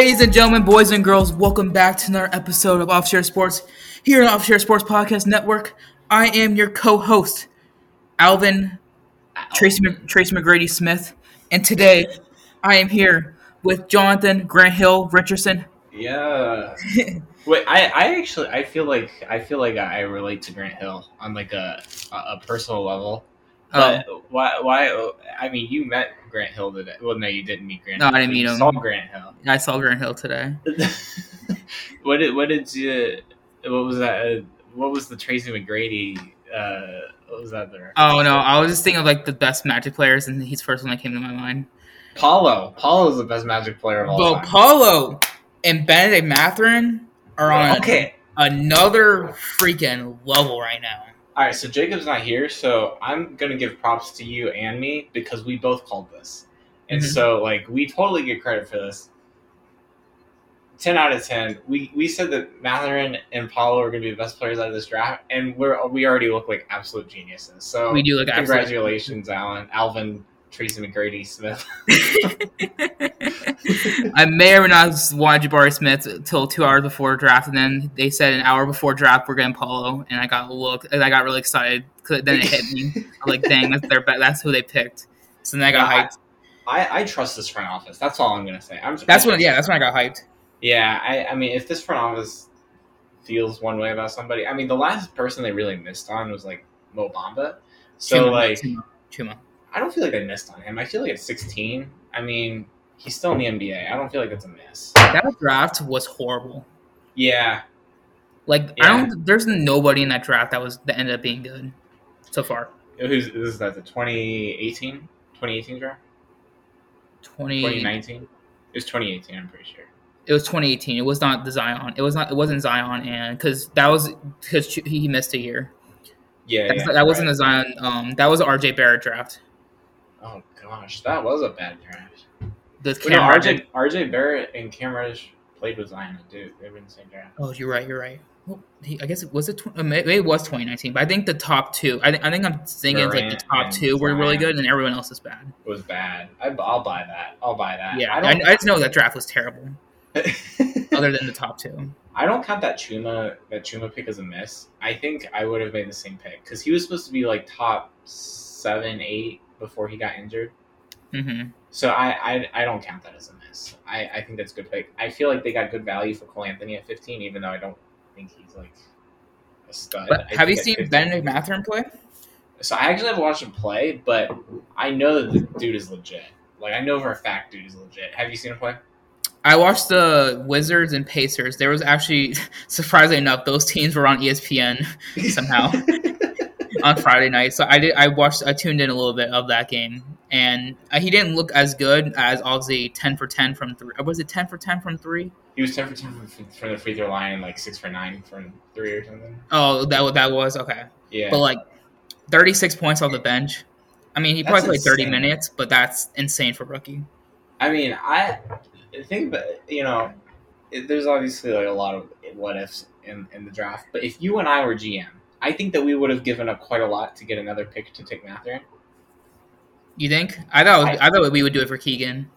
Ladies and gentlemen, boys and girls, welcome back to another episode of Offshore Sports here on Offshore Sports Podcast Network. I am your co-host, Alvin Tracy Tracy McGrady Smith, and today I am here with Jonathan Grant Hill Richardson. Yeah. Wait, I, I actually I feel like I feel like I relate to Grant Hill on like a a personal level. But why why I mean you met Grant Hill today. Well no you didn't meet Grant No, Hill. I didn't meet you him. Saw Grant Hill. I saw Grant Hill today. what did what did you what was that what was the Tracy McGrady uh what was that there? Oh no, I was just thinking of like the best Magic players, and he's the first one that came to my mind. Paolo. Paolo's the best magic player of all But time. Paolo and Benedict Mathurin are on okay. another freaking level right now. All right, so Jacob's not here, so I'm gonna give props to you and me because we both called this, and Mhm. so like we totally get credit for this. Ten out of ten. We we said that Mathurin and Paolo are gonna be the best players out of this draft, and we're we already look like absolute geniuses. So We do look absolute- congratulations, Alan, Alvin, Tracy McGrady Smith. I may or may not have wanted Jabari Smith till two hours before draft, and then they said an hour before draft we're getting Paolo, and I got a look, and I got really excited. 'cause then it hit me. I was like, dang, that's their, that's who they picked. So then I got Yeah, hyped. I, I trust this front office. That's all I'm gonna say. I'm just, That's when, yeah, that's when I got hyped. Yeah, I, I mean, if this front office feels one way about somebody, I mean, the last person they really missed on was like Mo Bamba. So Chuma, like, Chuma, Chuma. I don't feel like they missed on him. I feel like at 16, I mean, he's still in the NBA. I don't feel like that's a miss. that draft was horrible. Yeah, Like Yeah. I don't, there's nobody in that draft that was that ended up being good so far. who's this is that the 2018, 2018 draft, 20, 2019. It was 2018. I'm pretty sure. it was 2018. It was not the Zion. It was not. It wasn't Zion, and because that was because he missed a year. Yeah, yeah, that wasn't right. the Zion. Um, that was the RJ Barrett draft. Oh gosh, that was a bad draft. The Wait, no, RJ RJ Barrett and Cam Reddish played with Zion, dude. They were in the same draft. Oh, you're right. You're right. Well, he, I guess it was it. Tw- uh, maybe it was 2019, but I think the top two. I, think I think I'm thinking it's like the top two were really good, and everyone else is bad. It was bad. I, I'll buy that. I'll buy that. Yeah, I I. I just know that draft was terrible. other than the top two. I don't count that Chuma that Chuma pick as a miss. I think I would have made the same pick because he was supposed to be like top seven, eight before he got injured. hmm So I, I, I don't count that as a miss. I, I think that's good pick. I feel like they got good value for Cole Anthony at 15, even though I don't think he's like a stud. But have you seen 15 Benedict Mathurin play? So I actually haven't watched him play, but I know that the dude is legit. Like I know for a fact, dude is legit. Have you seen him play? I watched the Wizards and Pacers. There was actually, surprisingly enough, those teams were on ESPN somehow on Friday night. So I did. I watched. I tuned in a little bit of that game, and uh, he didn't look as good as obviously ten for ten from three. Was it ten for ten from three? He was ten for ten from, from the free throw line and like six for nine from three or something. Oh, that that was okay. Yeah, But like, thirty six points off the bench. I mean, he probably That's played thirty minutes, but that's insane for rookie. I mean, I think about you know, it, there's obviously like a lot of what ifs in in the draft. But if you and I were GM, I think that we would have given up quite a lot to get another pick to take Mathurin. You think? I thought I- I, thought we would do it for Keegan.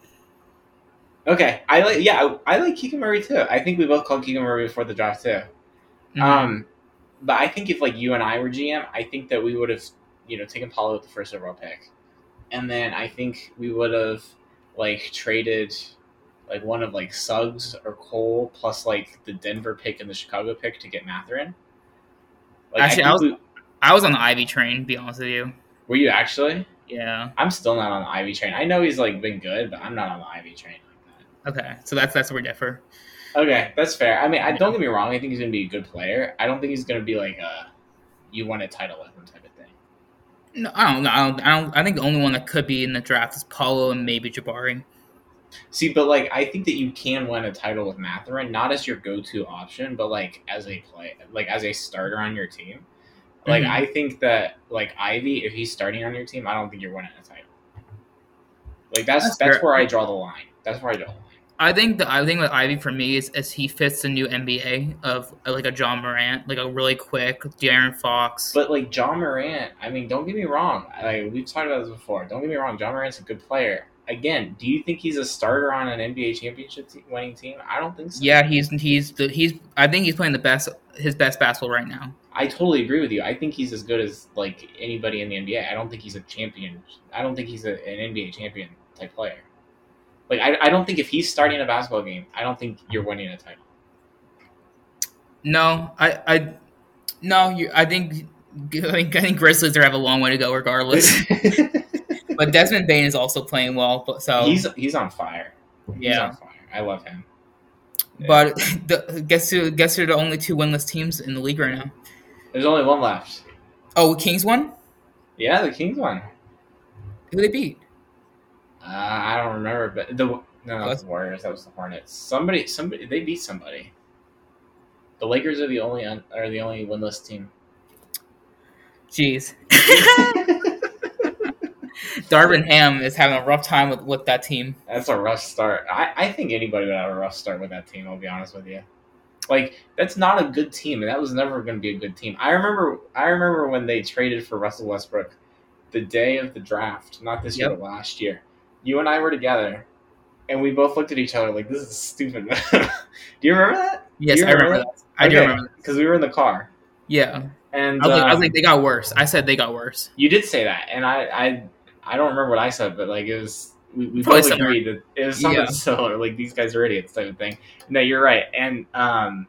Okay, I like yeah, I, I like Keegan Murray too. I think we both called Keegan Murray before the draft too. Mhm. Um, but I think if like you and I were GM, I think that we would have, you know, taken Paolo with the first overall pick, and then I think we would have like traded like one of like Suggs or Cole plus like the Denver pick and the Chicago pick to get Mathurin. Like, Actually, I think was- we- I was on the Ivey train. Be honest with you. were you actually? Yeah. I'm still not on the Ivey train. I know he's like been good, but I'm not on the Ivey train like that. Okay. So that's that's where we differ. Okay, that's fair. I mean, I don't get me wrong. I think he's gonna be a good player. I don't think he's gonna be like a you won a title with him type of thing. No, I don't know. I don't, I don't. I think the only one that could be in the draft is Paolo and maybe Jabari. See, but like I think that you can win a title with Mathurin, not as your go-to option, but like as a play, like as a starter on your team. Like Mhm. I think that like Ivey, if he's starting on your team, I don't think you're winning a title. Like that's That's that's, where I draw the line. That's where I draw the line. I think the I think with Ivey for me is, is he fits the new NBA of like a Ja Morant, like a really quick De'Aaron Fox. But like Ja Morant, I mean, don't get me wrong. Like we've talked about this before. Don't get me wrong. Ja Morant's a good player. Again, do you think he's a starter on an NBA championship te- winning team? I don't think so. Yeah, he's he's the, he's. I think he's playing the best his best basketball right now. I totally agree with you. I think he's as good as like anybody in the NBA. I don't think he's a champion. I don't think he's a, an NBA champion type player. Like I, I don't think if he's starting a basketball game, I don't think you're winning a title. No, I I no, you. I think I think, I think Grizzlies are have a long way to go regardless. but Desmond Bane is also playing well. But so he's he's on fire. He's Yeah. on fire. I love him. but the, guess who? Guess who are the only two winless teams in the league right now? There's only one left. Oh, Kings won. Yeah, the Kings won. Who they beat? Uh, I don't remember, but the no, that was the Warriors. That was the Hornets. Somebody, somebody, they beat somebody. The Lakers are the only un, are the only winless team. Jeez, Darvin Ham is having a rough time with, with that team. That's a rough start. I, I think anybody would have a rough start with that team. I'll be honest with you. Like that's not a good team, and that was never going to be a good team. I remember. I remember when they traded for Russell Westbrook, the day of the draft, not this year, Yep. but last year. You and I were together, and we both looked at each other like, "This is stupid." Do you remember that? Yes, You I remember remember that. I do remember. Because we were in the car, Yeah, and I was, like, I was um, like, they got worse. I said they got worse. You did say that, and I, I, I don't remember what I said, but like it was, we, we Probably both agreed that it was something Yeah. similar. Like these guys are idiots, type of thing. No, you're right, and um,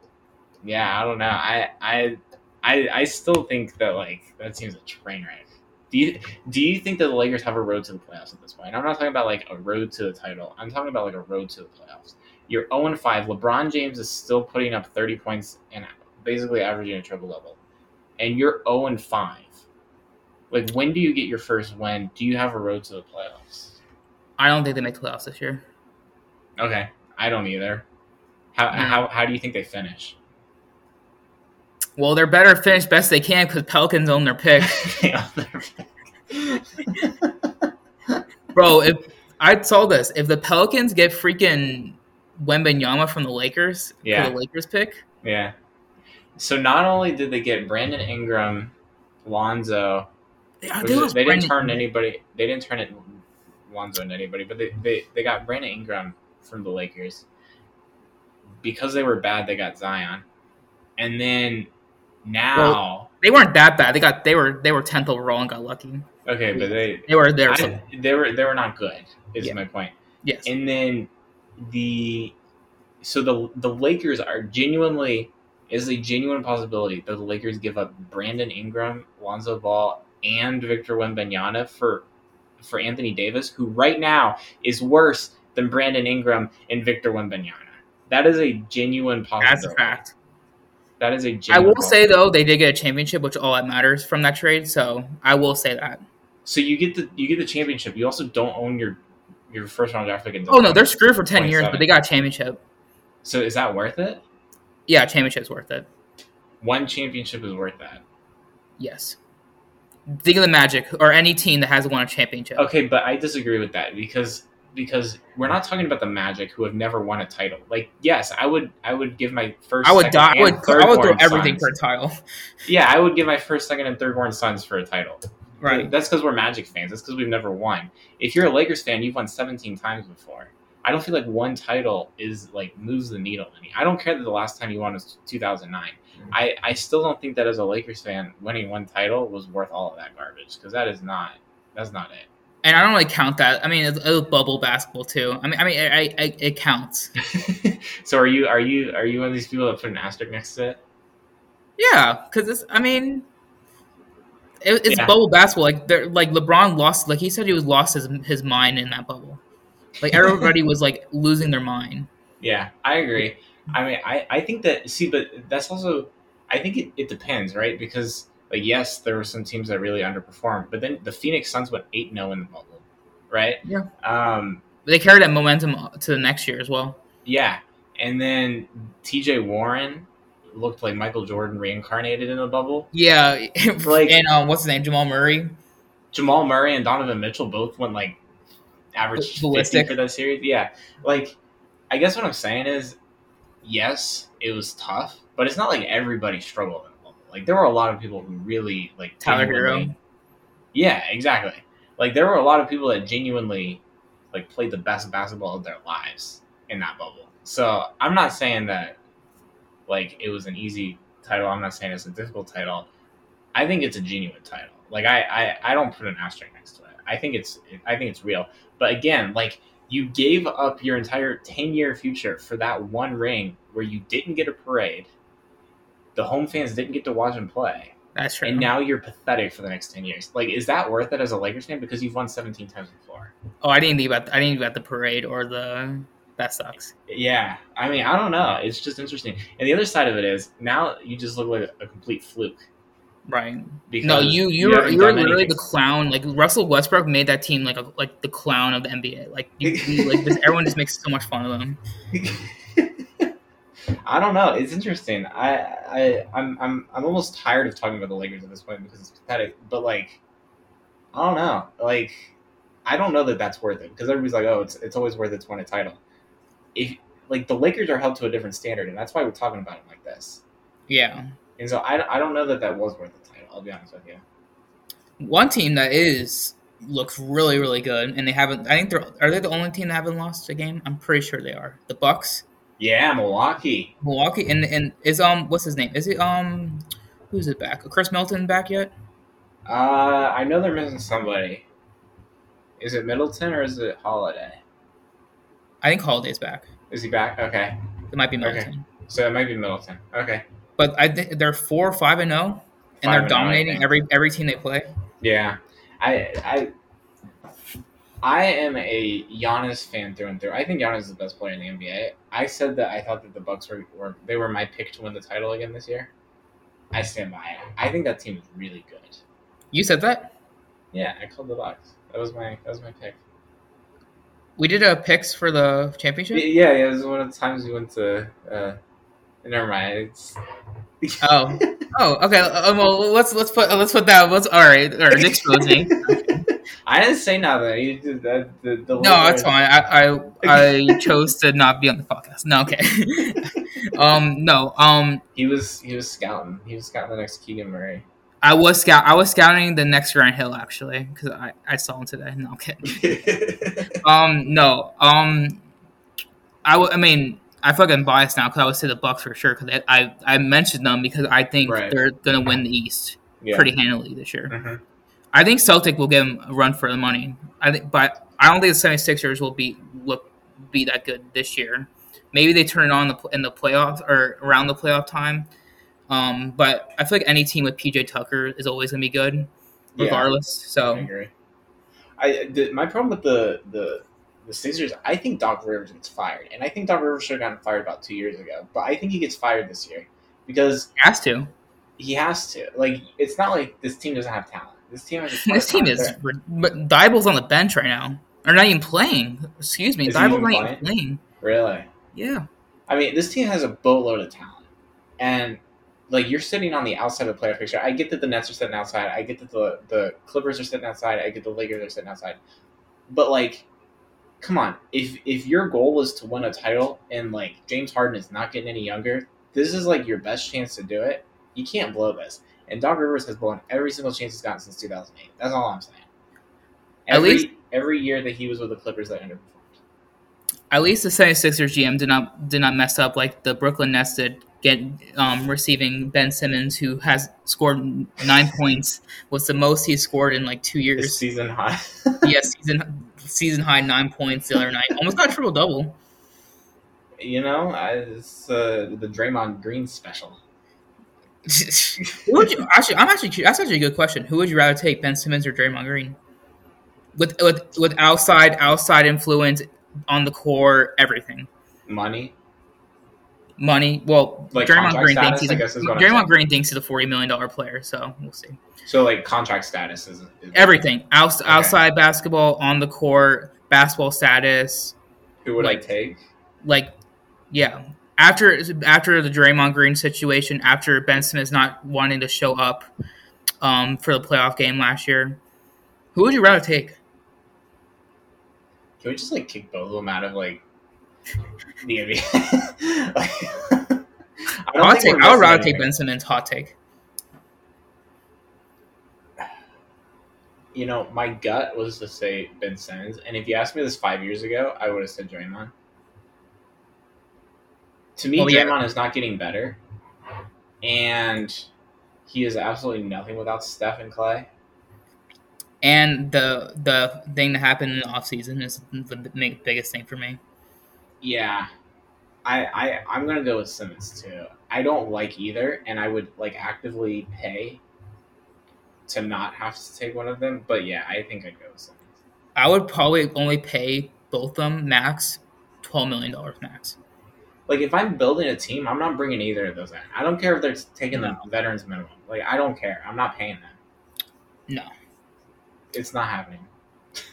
yeah, I don't know. I, I, I, I still think that like that seems a train wreck. Do you do you think that the Lakers have a road to the playoffs at this point? I'm not talking about like a road to the title. I'm talking about like a road to the playoffs. You're 0 5. LeBron James is still putting up 30 points and basically averaging a triple double, and you're 0 5 like when do you get your first win? Do you have a road to the playoffs? I don't think they make the playoffs this year. Okay, I don't either. How Hmm. how how do you think they finish? Well, they're better finish best they can because Pelicans own their pick. Bro, if I saw this, if the Pelicans get freaking Wembanyama from the Lakers Yeah. for the Lakers pick, yeah. So not only did they get Brandon Ingram, Lonzo, they, they didn't Brandon- turn anybody. They didn't turn it Lonzo into anybody, but they, they they got Brandon Ingram from the Lakers because they were bad. They got Zion, and then now They weren't that bad. They got they were they were tenth overall and got lucky. okay, but they They were there. I- they were they were not good. Is Yeah. my point. yes. And then the so the the Lakers are genuinely is a genuine possibility that the Lakers give up Brandon Ingram, Lonzo Ball, and Victor Wembanyama for for Anthony Davis, who right now is worse than Brandon Ingram and Victor Wembanyama. That is a genuine possibility. That's a fact. That is a I genuine I will say though, they did get a championship, which all that matters from that trade. So I will say that. So you get the you get the championship. You also don't own your your first round draft pick. Oh no, they're screwed for ten years, but they got a championship. So is that worth it? Yeah, championship's worth it. One championship is worth that. Yes. Think of the Magic or any team that has won a championship. Okay, but I disagree with that because because we're not talking about the Magic who have never won a title. Like, yes, I would I would give my first. I would second, die. I would. I would throw everything sons. for a title. Yeah, I would give my first, second, and third born sons for a title. Right. That's because we're Magic fans. That's because we've never won. If you're a Lakers fan, you've won 17 times before. I don't feel like one title is like moves the needle any. I don't care that the last time you won was 2009. Mm-hmm. I, I still don't think that as a Lakers fan, winning one title was worth all of that garbage because that is not that's not it. And I don't really count that. I mean, it's, it's bubble basketball too. I mean, I mean, I, I, it counts. so are you are you are you one of these people that put an asterisk next to it? Yeah, because it's. I mean, it, it's Yeah. bubble basketball. Like, like LeBron lost. Like he said, he was lost his his mind in that bubble. Like everybody was like losing their mind. Yeah, I agree. I mean, I, I think that see, but that's also I think it, it depends, right? Because like yes, there were some teams that really underperformed, but then the Phoenix Suns went eight 0 in the bubble, right? Yeah. Um. They carried that momentum to the next year as well. Yeah, and then T.J. Warren looked like Michael Jordan reincarnated in the bubble. Yeah, Like- and um, what's his name, Jamal Murray. Jamal Murray and Donovan Mitchell both went like average 50 Ballistic. for that series. Yeah. Like I guess what I'm saying is yes, it was tough, but it's not like everybody struggled in the bubble. Like there were a lot of people who really like Tyler Herro. Yeah, exactly. Like there were a lot of people that genuinely like played the best basketball of their lives in that bubble. So I'm not saying that like it was an easy title. I'm not saying it's a difficult title. I think it's a genuine title. Like I, I, I don't put an asterisk next to it. I think it's I think it's real. But again, like you gave up your entire 10 year future for that one ring where you didn't get a parade. The home fans didn't get to watch him play. That's true. And now you're pathetic for the next 10 years. Like, is that worth it as a Lakers fan? Because you've won 17 times before. oh, I didn't think about I didn't think about the parade or the that sucks. Yeah. I mean, I don't know. It's just interesting. And the other side of it is now you just look like a complete fluke. Right. Because No, you you were haven't you are literally the clown. Like Russell Westbrook made that team like a, like the clown of the NBA. Like you, you- like this, everyone just makes so much fun of them. I don't know. It's interesting. I, I, I'm, I'm, I'm almost tired of talking about the Lakers at this point because it's pathetic. But like, I don't know. Like, I don't know that that's worth it because everybody's like, oh, it's, it's always worth it to win a title. If like the Lakers are held to a different standard, and that's why we're talking about it like this. Yeah. And so I, I don't know that that was worth the title. I'll be honest with you. One team that is looks really really good, and they haven't. I think they're are they the only team that haven't lost a game? I'm pretty sure they are. The Bucks, Yeah, Milwaukee. Milwaukee, and and is um what's his name? Is it um who's it back? Khris Middleton back yet? Uh, I know they're missing somebody. Is it Middleton or is it Holiday? I think Holiday's back. Is he back? Okay, It might be Okay. Middleton. so it might be Middleton. Okay. But I think they're four, five, and zero, and Five they're and oh, dominating think. every every team they play. Yeah, I I I am a Giannis fan through and through. I think Giannis is the best player in the NBA. I said that I thought that the Bucks were, were they were my pick to win the title again this year. I stand by it. I think that team is really good. You said that. Yeah, I called the Bucks. That was my that was my pick. We did a picks for the championship. Yeah, yeah. It was one of the times we went to. Uh, never mind. It's Oh, oh, okay. Uh, well, let's let's put let's put that. Let's all right. Or expose me. I didn't say nothing. You did that. The, the No, that's fine. I, I I chose to not be on the podcast. No, okay. um, no. Um, He was he was scouting. He was scouting the next Keegan Murray. I was scout. I was scouting the next Grant Hill actually because I I saw him today. No, I'm kidding. Um, no. Um, I, w- I mean, I fucking biased now because I would say the Bucks for sure because I, I I mentioned them because I think Right. they're gonna win the East yeah. pretty handily this year. Mhm. I think Celtic will give them a run for the money. I think, but I don't think the 76ers will be look be that good this year. Maybe they turn it on the, in the playoffs or around the playoff time. Um, but I feel like any team with PJ Tucker is always gonna be good, Yeah. regardless. I So agree. I the, my problem with the the the Sixers, I think Doc Rivers gets fired, and I think Doc Rivers should have gotten fired about two years ago. But I think he gets fired this year because he has to. he has to. Like, it's not like this team doesn't have talent. This team has. a This team is, talent. but on the bench right now, or not even playing. Excuse me, Is Dyble's even not playing? even playing. really. Yeah, I mean, this team has a boatload of talent, and like you're sitting on the outside of the playoff picture. I get that the Nets are sitting outside. I get that the the Clippers are sitting outside. I get the Lakers are sitting outside. But like, come on, if if your goal is to win a title and like James Harden is not getting any younger, this is like your best chance to do it. You can't blow this. And Doc Rivers has blown every single chance he's gotten since 2008. That's all I'm saying. At least- every year that he was with the Clippers, that underperformed. at least the 76ers GM did not did not mess up like the Brooklyn Nets did. Get um, receiving Ben Simmons, who has scored nine points, was the most he scored in like two years. season high. yeah, season season high nine points the other night, almost got triple double. You know, it's uh, the Draymond Green special. Who would you actually? I'm actually. That's actually a good question. Who would you rather take, Ben Simmons or Draymond Green? With with with outside outside influence on the core, everything, Money. Money. Well, Like Draymond Green status, thinks he's guess is what I'm Draymond. Green thinks he's a forty million dollar player. So we'll see. So like contract status is, is Everything Outs, outside basketball, on the court, basketball status, Who would like- I take? like yeah. After after the Draymond Green situation, after Ben Simmons not wanting to show up um, for the playoff game last year, who would you rather take? Can we just like kick both of them out of like the NBA? like, I'll think take. I would rather take. Ben Simmons. Hot take. you know, my gut was to say Ben Simmons, and if you asked me this five years ago, I would have said Draymond. To me, yeah. Draymond is not getting better, and he is absolutely nothing without Steph and Clay. And the the thing that happened in the offseason is the big- biggest thing for me. Yeah, I, I I'm gonna go with Simmons too. I don't like either, and I would like actively pay to not have to take one of them. But yeah, I think I'd go with Simmons. I would probably only pay both of them max twelve million dollars max. Like if I'm building a team, I'm not bringing either of those in. I don't care if they're taking No. the veterans minimum. Like I don't care. I'm not paying them. No. It's not happening.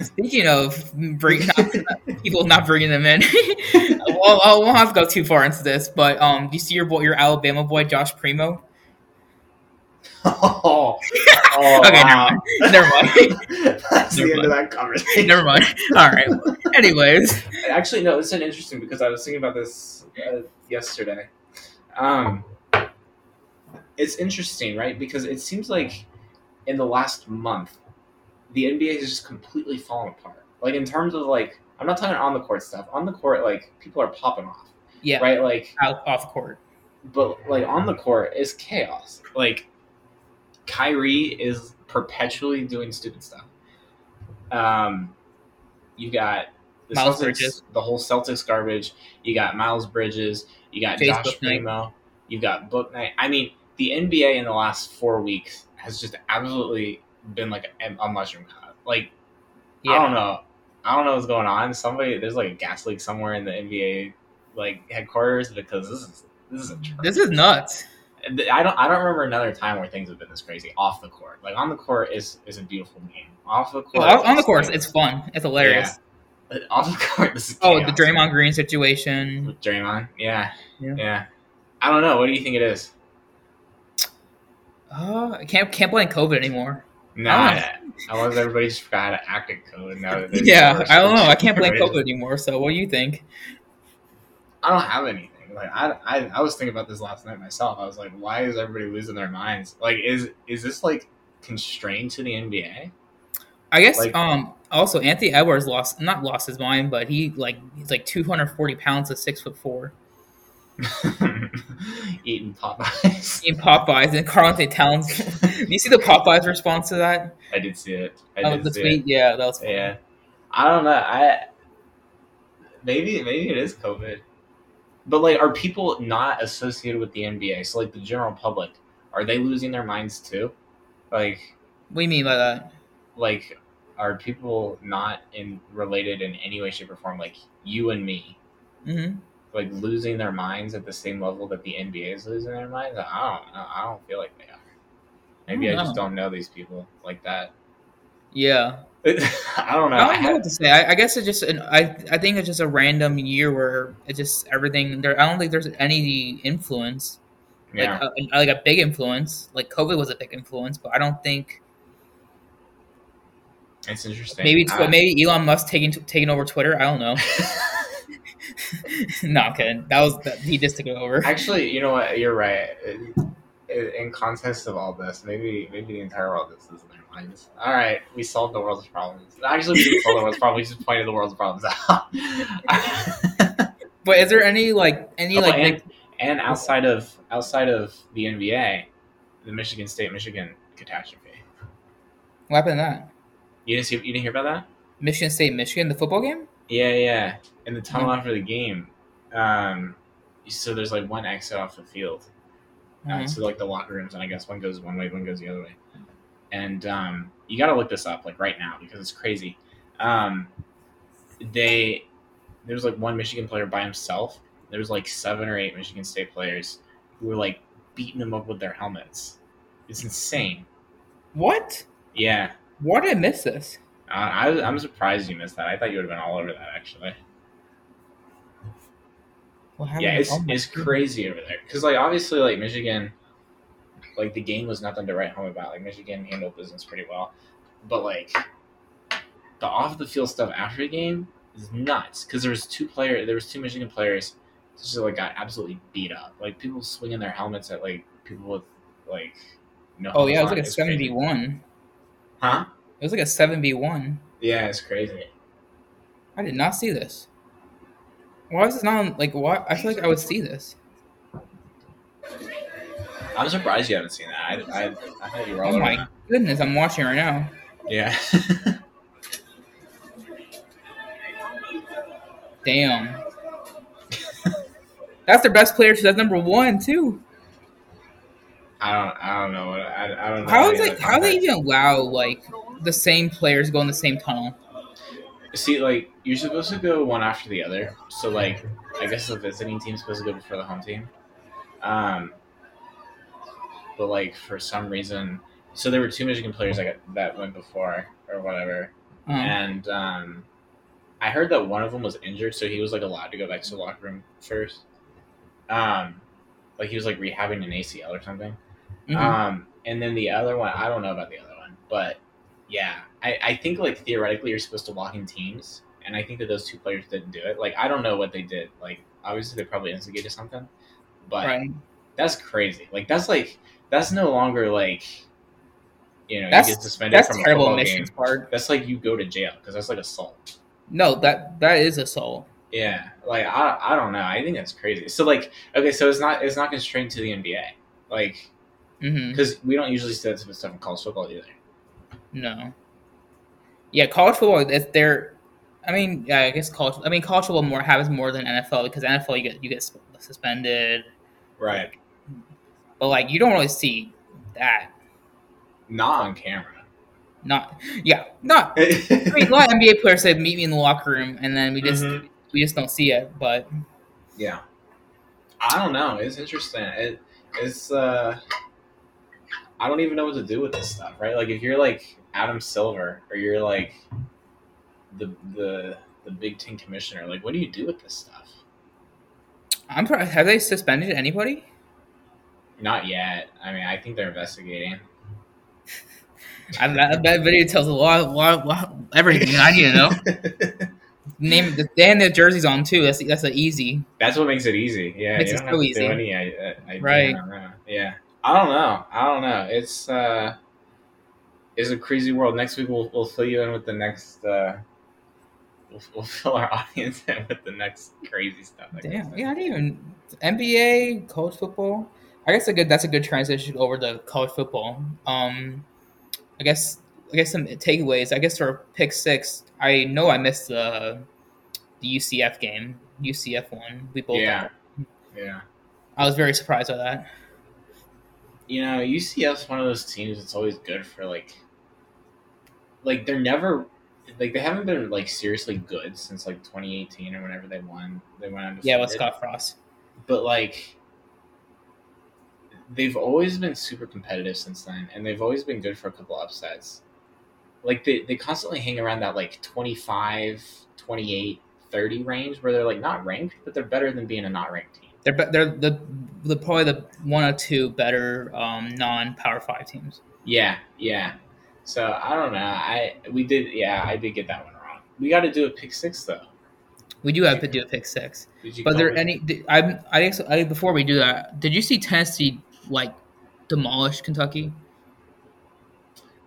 Speaking of bring, not, people not bringing them in, well, I won't have to go too far into this, but um, do you see your boy, your Alabama boy, Josh Primo? oh, oh Okay, wow. Never mind. That's Never the end of that conversation. Never mind. All right. Anyways, Actually, no, it's an interesting because I was thinking about this uh, yesterday. Um, it's interesting, right? Because it seems like in the last month, the NBA has just completely fallen apart. Like in terms of like, I'm not talking on the court stuff. On the court, like people are popping off, yeah, right? Like, out off court. but like on the court is chaos. Like Kyrie is perpetually doing stupid stuff. Um, you got the Miles Celtics, Bridges. the whole Celtics garbage. You got Miles Bridges. You got Chase Josh. Primo. You got Book Night. I mean, the NBA in the last four weeks has just absolutely been like a, a mushroom cloud. Like I don't know. I don't know what's going on. Somebody there's like a gas leak somewhere in the NBA like headquarters because this is this is this is nuts. I don't I don't remember another time where things have been this crazy off the court. Like on the court is is a beautiful game. Off the court, Well, on the course, it's fun. It's hilarious. But off the court, this is Oh, the. Draymond Green situation. with Draymond. Yeah. Yeah. yeah, I don't know. What do you think it is? Uh, I can't can't blame COVID anymore. Nah, Oh. unless everybody just forgot how to act at code. Now that Yeah. I don't know. I can't blame. COVID anymore. So, what do you think? I don't have anything. Like I, I, I was thinking about this last night myself. I was like, why is everybody losing their minds? Like, is is this like constrained to the NBA? I guess Like- um also Anthony Edwards lost not lost his mind, but he like he's like two hundred forty pounds to six foot four. Eating Popeyes. Eating Popeyes and Karl-Anthony Towns. Do you see the Popeyes response to that? I did see it. I Oh, did the see tweet. it. Yeah, that was funny. Yeah, I don't know. I maybe maybe it is COVID, but like, are people not associated with the NBA? So like the general public, are they losing their minds too? Like, What do you mean by that? like, are people not in related in any way, shape, or form? Like you and me, hmm like losing their minds at the same level that the NBA is losing their minds? I don't know. I don't feel like they are. Maybe I, I just don't know these people like that. Yeah, I don't know. I don't know what to say. I, I guess it's just an, I I think it's just a random year where it just everything there. I don't think there's any influence like yeah. a, like a big influence. Like COVID was a big influence, but I don't think It's interesting. maybe I- maybe Elon Musk taking taking over Twitter. I don't know. no, I'm kidding. That was that, he just took it over. Actually, you know what? You're right. In- In context of all this, maybe maybe the entire world is losing their minds. All right, we solved the world's problems. Actually, we didn't solve the world's problems. We just pointed the world's problems out. But is there any like any Oh, like and, big- and outside of outside of the NBA, the Michigan State Michigan catastrophe. what happened to that? You didn't see? You didn't hear about that? Michigan State, Michigan, the football game. Yeah, yeah. In the tunnel Mm-hmm. after the game, um, so there's like one exit off the field. uh, Mhm. to like the locker rooms, and I guess one goes one way, one goes the other way. And um, you got to look this up like right now because it's crazy. Um, they there's like one Michigan player by himself. There's like seven or eight Michigan State players who were like beating him up with their helmets. It's insane. What? Yeah, Why did I miss this? uh, I, I'm surprised you missed that. I thought you would have been all over that actually. Yeah, it's Oh it's crazy over there because like obviously like Michigan, like the game was nothing to write home about. Like Michigan handled business pretty well, but like the off the field stuff after the game is nuts because there was two player there was two Michigan players just like got absolutely beat up. Like people swinging their helmets at like people with like no. Oh yeah, it was like a on. It's crazy. seventy-one. Huh? It was like a seven v one. Yeah, it's crazy. I did not see this. Why is this not on, like what? I feel like I would see this. I'm surprised you haven't seen that. I, I, I thought you were all Oh my goodness, I'm watching right now. Yeah. Damn. That's their best player. So that's number one too. I don't. I don't know. I, I don't know. How is it? How they even allow like the same players go in the same tunnel? See, like you're supposed to go one after the other. So, like, I guess the visiting team's supposed to go before the home team. Um, but like for some reason, so there were two Michigan players that got, that went before or whatever, Um, and um, I heard that one of them was injured, so he was like allowed to go back to the locker room first. Um, like he was like rehabbing an ACL or something. mhm. Um, and then the other one, I don't know about the other one, but yeah, I, I think like theoretically you're supposed to walk in teams, and I think that those two players didn't do it. Like I don't know what they did. Like obviously they probably instigated something, but right. that's crazy. Like that's like that's no longer like you know That's you get suspended that's from a terrible football admissions game. part. That's like you go to jail because that's like assault. No, that that is assault. Yeah, like I, I don't know. I think that's crazy. So like okay, so it's not it's not constrained to the NBA, like mm-hmm. because we don't usually see that type of stuff in college football either. No. Yeah, college football. If they're, I mean, yeah, I guess college. I mean, college football more happens more than NFL because NFL you get you get suspended, Right. but like you don't really see that. Not on camera. Not yeah, not. I mean, a lot of NBA players say meet me in the locker room, and then we just Mhm. we just don't see it. But yeah. I don't know. It's interesting. It, it's uh, I don't even know what to do with this stuff, right? Like if you're like Adam Silver or you're like the the the Big Ten commissioner, like what do you do with this stuff? I'm have they suspended anybody? Not yet. I mean, I think they're investigating. I, that, that video tells a lot, lot, lot everything I need to know. Name the have their jerseys on too. That's that's an easy. That's what makes it easy. Yeah, Makes it so easy. any. I, I, I Right. Yeah, I don't know. I don't know. It's uh, it's a crazy world. Next week we'll we'll fill you in with the next. Uh, we'll, we'll fill our audience in with the next crazy stuff. that Damn, goes yeah, I didn't even NBA, college football. I guess a good that's a good transition over to college football. Um, I guess I guess some takeaways. I guess for pick six, I know I missed the the UCF game. UCF one. We both. Yeah. Yeah. I was very surprised by that. You know, UCF's one of those teams that's always good for like, like they're never, like they haven't been like seriously good since like 2018 or whenever they won. They went undefeated. Yeah, with Scott Frost. but like they've always been super competitive since then and they've always been good for a couple upsets like they, they constantly hang around that like 25 28 30 range where they're like not ranked but they're better than being a not ranked team They're be- they're the the probably the one or two better um, non Power Five teams. yeah yeah so i don't know i we did yeah i did get that one wrong we got to do a pick six though We do have to do a pick six. did you But there with- any? did- I I I, before we do that, did you see Tennessee like demolish Kentucky?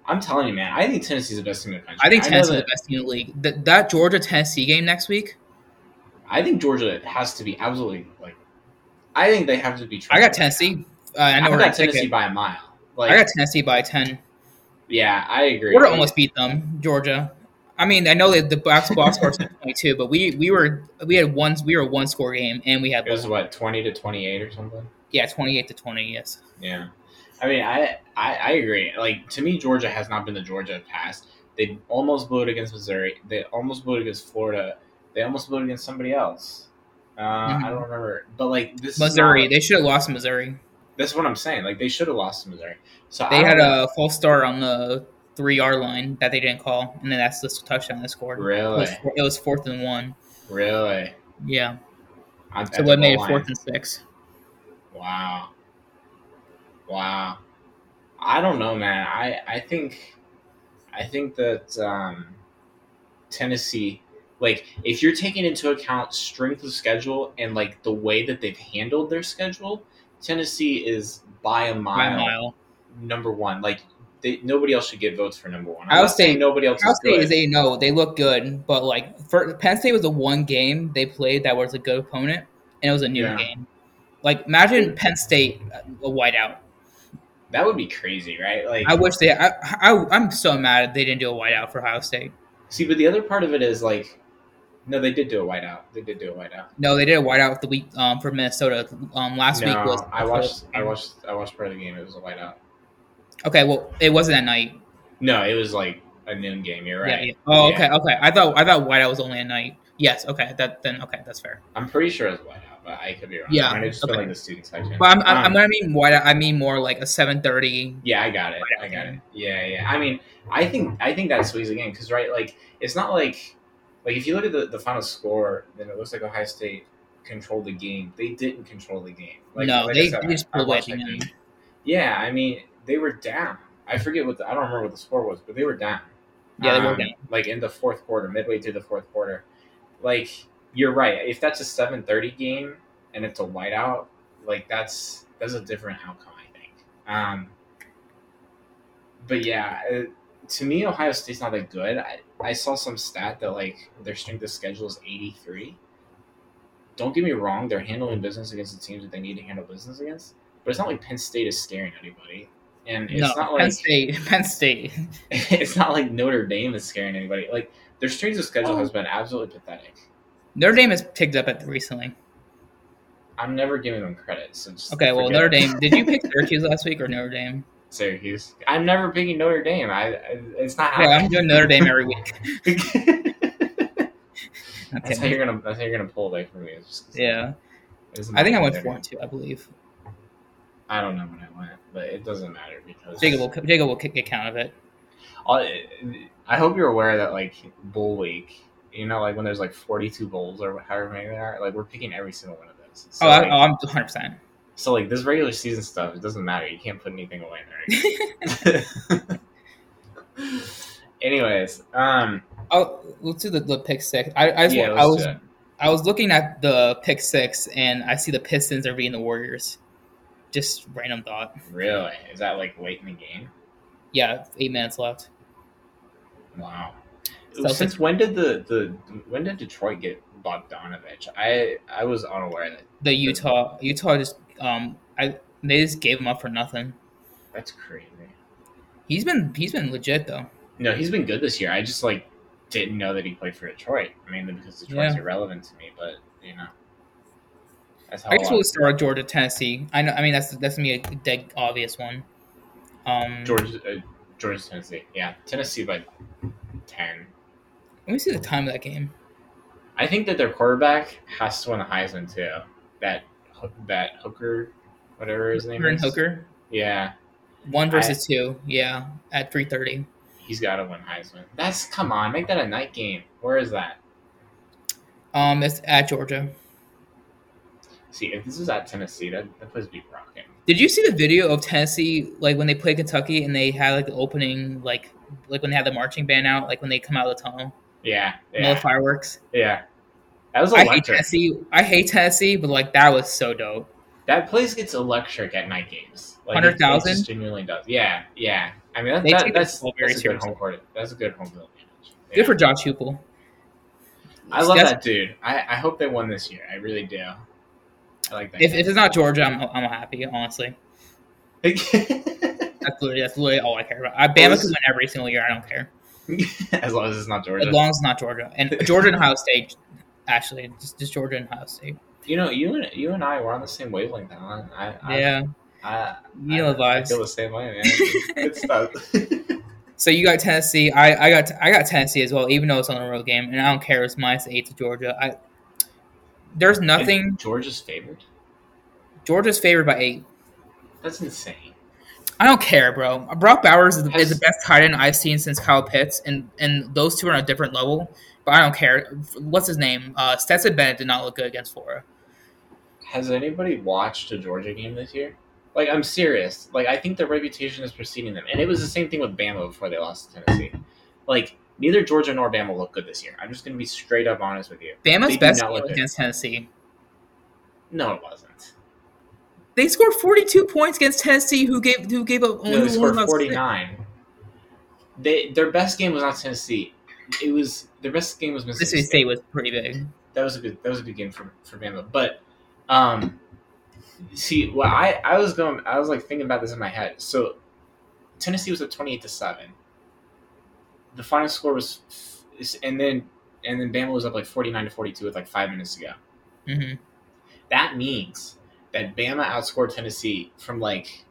i'm telling you man i think tennessee's the best team in the country I think Tennessee's the best team in the league. That, that Georgia Tennessee game next week, i think georgia has to be absolutely like i think they have to be I got Tennessee. Uh, I know I got Tennessee by a mile. Like, I got Tennessee by ten. Yeah, I agree. Georgia almost beat them. Georgia. I mean, I know that the box box score was twenty two, but we we were we had one we were a one score game and we had It was what twenty to twenty eight or something. yeah twenty eight to twenty. Yes. Yeah, I mean, I, I I agree. Like to me, Georgia has not been the Georgia of past. They almost blew it against Missouri. They almost blew it against Florida. They almost blew it against somebody else. Uh, Mhm. I don't remember, but like this, is Missouri. not- They should have lost Missouri. That's what I'm saying. Like they should have lost to Missouri. So They I had a false start on the three yard line that they didn't call, and then that's the touchdown they scored. It really, was, it was fourth and one. really. Yeah. I'm So what made it fourth and six? Wow. Wow. I don't know, man. I, I think I think that um, Tennessee, like, if you're taking into account strength of schedule and like the way that they've handled their schedule, Tennessee is by a By mile, a mile. number one. Like they, nobody else should get votes for number one. I'm Ohio not saying nobody else Ohio is State good. is a no. They look good, but like for Penn State was the one game they played that was a good opponent, and it was a new Yeah. game. Like imagine Penn State a whiteout. that would be crazy, right? Like, I wish they. I, I I'm so mad they didn't do a whiteout for Ohio State. see, but the other part of it is like, no, they did do a whiteout. They did do a whiteout. No, they did a whiteout the week um, for Minnesota. Um, last no, week was. I watched. I watched. I watched part of the game. It was a whiteout. Okay, well, it wasn't at night. No, it was like a noon game. You're Yeah, right. yeah. Oh, Yeah. okay, okay. I thought I thought whiteout was only at night. Yes. Okay. That then. Okay, that's fair. I'm pretty sure it was whiteout, but I could be wrong. Yeah, I'm just okay. like the student section. But I'm, I'm, Um, I'm gonna mean whiteout. I mean more like a seven thirty. Yeah, I got it. I got it. Yeah, yeah. I mean, I think I think that squeeze again because right, like it's not like like if you look at the, the final score, then it looks like Ohio State controlled the game. They didn't control the game. Like, no, like they, said, just pulled away at watched the that end. game. Yeah, I mean they were down. I forget what the, I don't remember what the score was, but they were down. Yeah, they were Um, down. Like in the fourth quarter, midway through the fourth quarter. Like you're right. If that's a seven thirty game and it's a whiteout, like that's that's a different outcome. I think. Um, but yeah, uh, to me, Ohio State's not that good. I, I saw some stat that like their strength of schedule is eighty three. Don't get me wrong; they're handling business against the teams that they need to handle business against. But it's not like Penn State is scaring anybody, and it's no, not Penn like State. Penn State. it's not like Notre Dame is scaring anybody. Like their strength of schedule has oh. been absolutely pathetic. Notre Dame has picked up at recently. I'm never giving them credit. So Okay, well Notre. Dame. Did you pick Syracuse last week or Notre Dame? Syracuse. I'm never picking Notre Dame. I, I it's not Yeah, I'm doing Notre Dame every week. that's how you're gonna. That's how you're gonna pull away from me. It's just 'cause Yeah, I think I went four and two. I believe. I don't know when I went, but it doesn't matter because Jacob will Jacob will kick account of it. I hope you're aware that like bowl week, you know, like when there's like 42 bowls or however many there are, like we're picking every single one of those. Oh, so, oh, like, I, oh, I'm 100. percent so like this regular season stuff, it doesn't matter. You can't put anything away there. Anyways, um, Oh, let's do the, the pick six. I I, yeah, I was. I was looking at the pick six and I see the Pistons are beating the Warriors. Just random thought. Really? Is that like late in the game? Yeah, eight minutes left. Wow. So- Since when did the, the when did Detroit get Bogdanovich? I I was unaware that The Utah Utah just um I they just gave him up for nothing. that's crazy. He's been he's been legit though. No, he's been good this year. I just like didn't know that he played for Detroit, mainly because Detroit's Yeah. irrelevant to me. But you know, that's how I guess we'll start Georgia Tennessee. I know. I mean that's that's gonna be a dead obvious one. Um, Georgia, uh, Georgia, Tennessee. Yeah, Tennessee by ten. let me see the time of that game. I think that their quarterback has to win the Heisman too. That that Hooker, whatever his name Hooker is. Hooker, Yeah, one versus two. Yeah, at three thirty. he's got to win Heisman. That's come on, make that a night game. Where is that? Um, it's at Georgia. See, if this was at Tennessee, that that place would be rocking. Did you see the video of Tennessee like when they played Kentucky and they had like the opening like like when they had the marching band out like when they come out of the tunnel, Yeah, yeah, fireworks. yeah. That was I hate. Tennessee. I hate Tennessee, but like that was so dope. That place gets electric at night games. Like, 100,000? It genuinely does. Yeah, yeah. I mean, that, that, that's, that's a good home court. That's a good home field advantage. Good for Josh Heupel. I love That's- that dude. I, I hope they won this year. I really do. I like that. If, if it's not Georgia, I'm I'm happy. Honestly, that's literally that's literally all I care about. I Bama can win every single year. I don't care as long as it's not Georgia. as long as it's not Georgia and Georgia and Ohio State. Actually, just, just Georgia and Ohio State. you know, you and you and I were on the same wavelength. Alan. I, I, Yeah, I, you know the I, I vibes. feel the same way, man. Good stuff. So you got Tennessee. I, I got I got Tennessee as well, even though it's on a road game, and I don't care. It's minus eight to Georgia. I there's nothing. Georgia's favored. Georgia's favored by eight. That's insane. I don't care, bro. Brock Bowers is the, is the best tight end I've seen since Kyle Pitts, and and those two are on a different level. But I don't care. What's his name? Uh, Stetson Bennett did not look good against Florida. Has anybody watched a Georgia game this year? Like, I'm serious. Like, I think their reputation is preceding them, and it was the same thing with Bama before they lost to Tennessee. Like, neither Georgia nor Bama look good this year. I'm just gonna be straight up honest with you. Bama's They best game look was good. against Tennessee. No, it wasn't. They scored 42 points against Tennessee, who gave who gave up only No, they scored 49. they their best game was not Tennessee. It was their best game was Mississippi, Mississippi State was pretty big. That was a good that was a good game for for Bama. But um, see, well, I I was going I was like thinking about this in my head. So Tennessee was at twenty eight to seven. The final score was, and then and then Bama was up like forty nine to forty two with like five minutes to go. hmm That means that Bama outscored Tennessee from like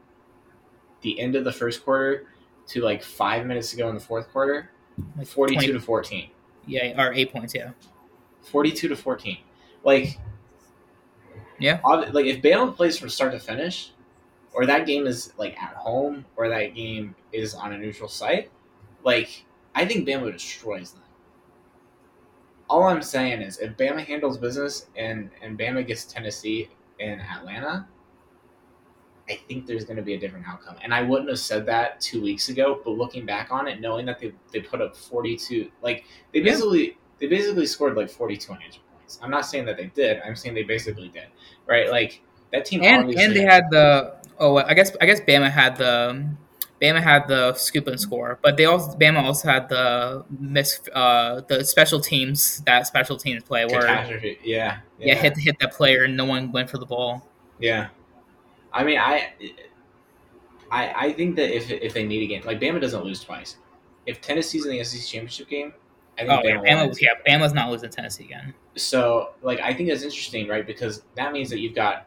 the end of the first quarter to like five minutes to go in the fourth quarter, Like 42 20 to 14. Yeah, or eight points. Yeah. 42 to 14. Like, Yeah. ob- like if Bama plays from start to finish, or that game is like at home, or that game is on a neutral site, like I think Bama destroys them. All I'm saying is, if Bama handles business and and Bama gets Tennessee and Atlanta, I think there's going to be a different outcome. And I wouldn't have said that two weeks ago, but looking back on it, knowing that they, they put up 42, like they Yeah. basically they basically scored like 42 unanswered points. I'm not saying that they did. I'm saying they basically did. Right? Like that team And and they had the oh I guess I guess Bama had the Bama had the scoop and score, but they also Bama also had the miss uh the special teams that special teams play where catastrophe. Yeah, yeah, hit hit that player and no one went for the ball. Yeah, I mean, I, I, I think that if if they need a game, like Bama doesn't lose twice. If Tennessee's in the SEC championship game, I think Oh yeah, Bama, Bama wins. yeah Bama's not losing Tennessee again. So, like, I think that's interesting, right? Because that means that you've got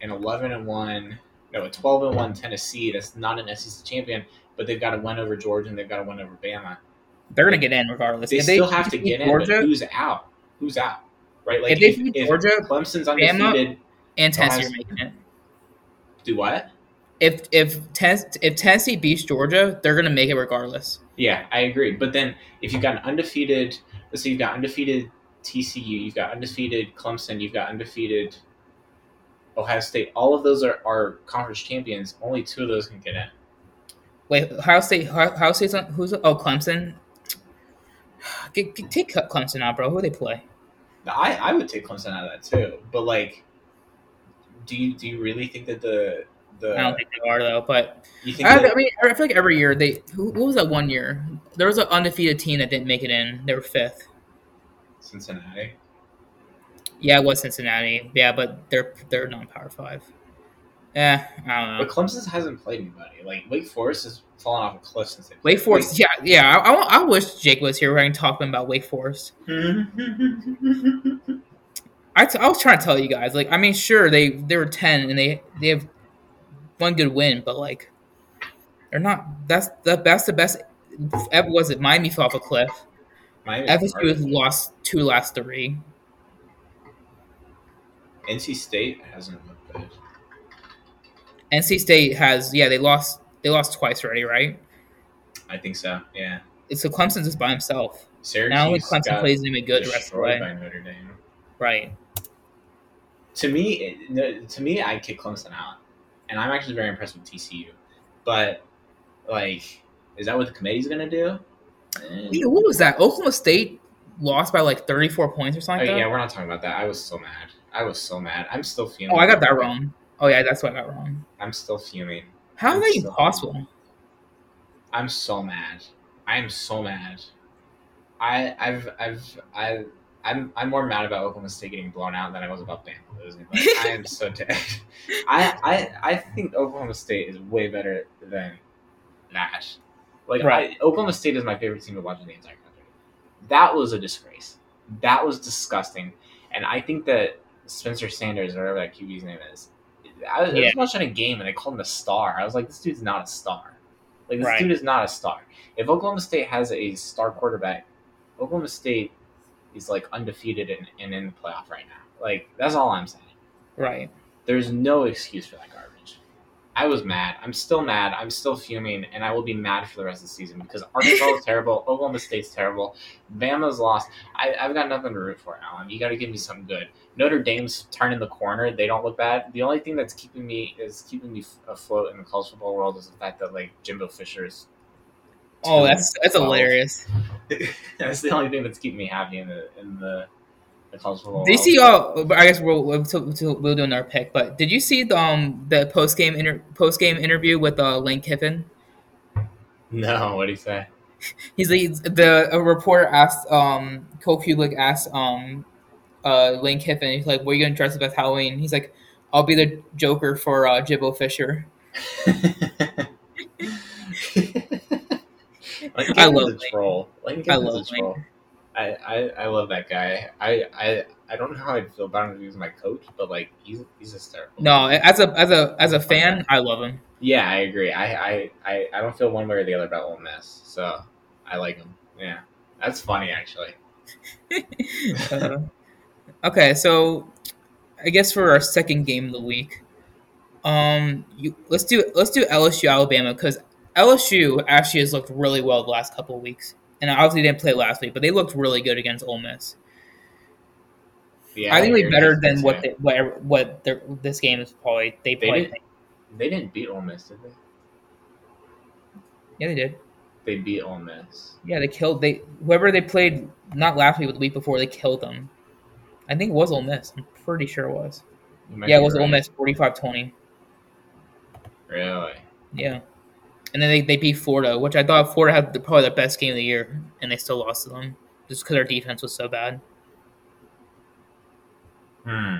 an eleven and one, no, a twelve and one Tennessee that's not an SEC champion, but they've got to win over Georgia and they've got to win over Bama. They're gonna get in regardless. They If still have to get in, Georgia but who's out? Who's out? Right? Like If they beat Georgia, Clemson's Bama- undefeated. and Tennessee are making it. Do what? If if Ten- if Tennessee beats Georgia, they're gonna make it regardless. Yeah, I agree. But then if you've got an undefeated, let's say you've got undefeated TCU, you've got undefeated Clemson, you've got undefeated Ohio State. All of those are, are conference champions. Only two of those can get in. Wait, Ohio State. Ohio Ohio State's on, who's oh Clemson. Get, get, take Clemson out, bro. Who do they play? I, I would take Clemson out of that too. But like, do you do you really think that the the I don't think they are though. But you think I, that, I mean, I feel like every year they. Who, what was that one year? There was an undefeated team that didn't make it in. They were fifth. Cincinnati? Yeah, it was Cincinnati. Yeah, but they're they're non power five. Yeah, I don't know. But Clemson hasn't played anybody. Like Wake Forest has fallen off a cliff since they Wake Forest. Yeah, yeah. I, I, I wish Jake was here. Where I can talk to him about Wake Forest. I, t- I was trying to tell you guys, like, I mean, sure, they they were ten and they they have one good win, but like, they're not. That's the that's the best. Ever was it Miami fell off a cliff. Miami's FSU has lost two last three. NC State hasn't looked good. NC State has yeah they lost they lost twice already, right? I think so. Yeah. So Clemson's just by himself. Syracuse Now only Clemson plays anybody good the rest of the way. by Notre Dame. Right. To me, to me, I'd kick Clemson out, and I'm actually very impressed with TCU. But like, is that what the committee's gonna do? Eh. Wait, what was that? Oklahoma State lost by like thirty four points or Oh, something. like that? yeah, we're not talking about that. I was so mad. I was so mad. I'm still fuming. Oh, I got that wrong. Oh yeah, that's what I got wrong. I'm still fuming. How is I'm that even possible? I'm so mad. I am so mad. I I've I've I I'm I'm more mad about Oklahoma State getting blown out than I was about Bama losing. Like, I am so dead. I I I think Oklahoma State is way better than that. Like Right. I, Oklahoma State is my favorite team to watch in the entire country. That was a disgrace. That was disgusting. And I think that Spencer Sanders, or whatever that QB's name is, I was, I was watching a game and they called him a star. I was like, this dude's not a star. Like this Right. dude is not a star. If Oklahoma State has a star quarterback, Oklahoma State is like undefeated and, and in the playoff right now. Like that's all I'm saying. Right. There's no excuse for that garbage. I was mad. I'm still mad. I'm still fuming, and I will be mad for the rest of the season because Arkansas is terrible. Oklahoma State's terrible. Bama's lost. I, I've got nothing to root for, Alan. You got to give me something good. Notre Dame's turning the corner. They don't look bad. The only thing that's keeping me is keeping me afloat in the college football world is the fact that like Jimbo Fisher's. Oh, that's that's 12. hilarious. that's the only thing that's keeping me happy in the in the, the college football. Did you see? Oh, but I guess we'll we'll, we'll, we'll do another pick. But did you see the um the post game inter- post game interview with uh, Lane Kiffin? No, what do you say? He's like the a reporter asked um Cole Kulik asked um uh Lane Kiffin he's like, "What are you gonna dress up as Halloween?" He's like, "I'll be the Joker for uh, Jimbo Fisher." Lane I love a Lane. troll. Lane I Kiffin's love a Lane. troll. I, I, I love that guy. I, I I don't know how I'd feel about him if he was my coach, but like he's he's hysterical. No, as a as a as a fan, I love him. Yeah, I agree. I, I, I, I don't feel one way or the other about Ole Miss, so I like him. Yeah, that's funny actually. Uh, okay, so I guess for our second game of the week, um, you, let's do let's do LSU Alabama because LSU actually has looked really well the last couple of weeks, and obviously they didn't play last week, but they looked really good against Ole Miss. Yeah, I think they're better than what they, what what their, this game is probably they They played. didn't- They didn't beat Ole Miss, did they? Yeah, they did. They beat Ole Miss. Yeah, they killed they whoever they played not last week but the week before they killed them. I think it was Ole Miss. I'm pretty sure it was. Yeah, it was Ole. Miss 45-20. Really? Yeah. And then they, they beat Florida, which I thought Florida had the, probably the best game of the year, and they still lost to them just because our defense was so bad. Hmm.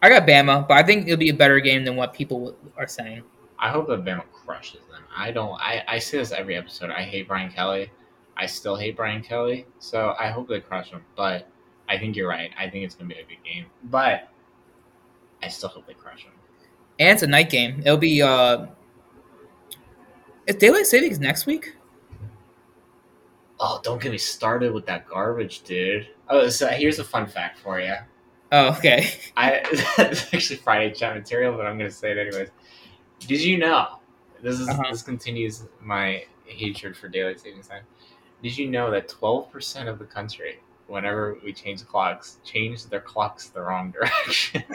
I got Bama, but I think it'll be a better game than what people are saying. I hope that Bama crushes them. I don't. I, I say this every episode. I hate Brian Kelly. I still hate Brian Kelly. So I hope they crush him. But I think you're right. I think it's gonna be a good game. But I still hope they crush him. And it's a night game. It'll be uh Is daylight savings next week? Oh, don't get me started with that garbage, dude. Oh, so here's a fun fact for you. Oh, okay. I it's actually Friday chat material, but I'm gonna say it anyways. Did you know? This is Uh-huh. this continues my hatred for daylight savings time. Did you know that 12% of the country, whenever we change clocks, change their clocks the wrong direction?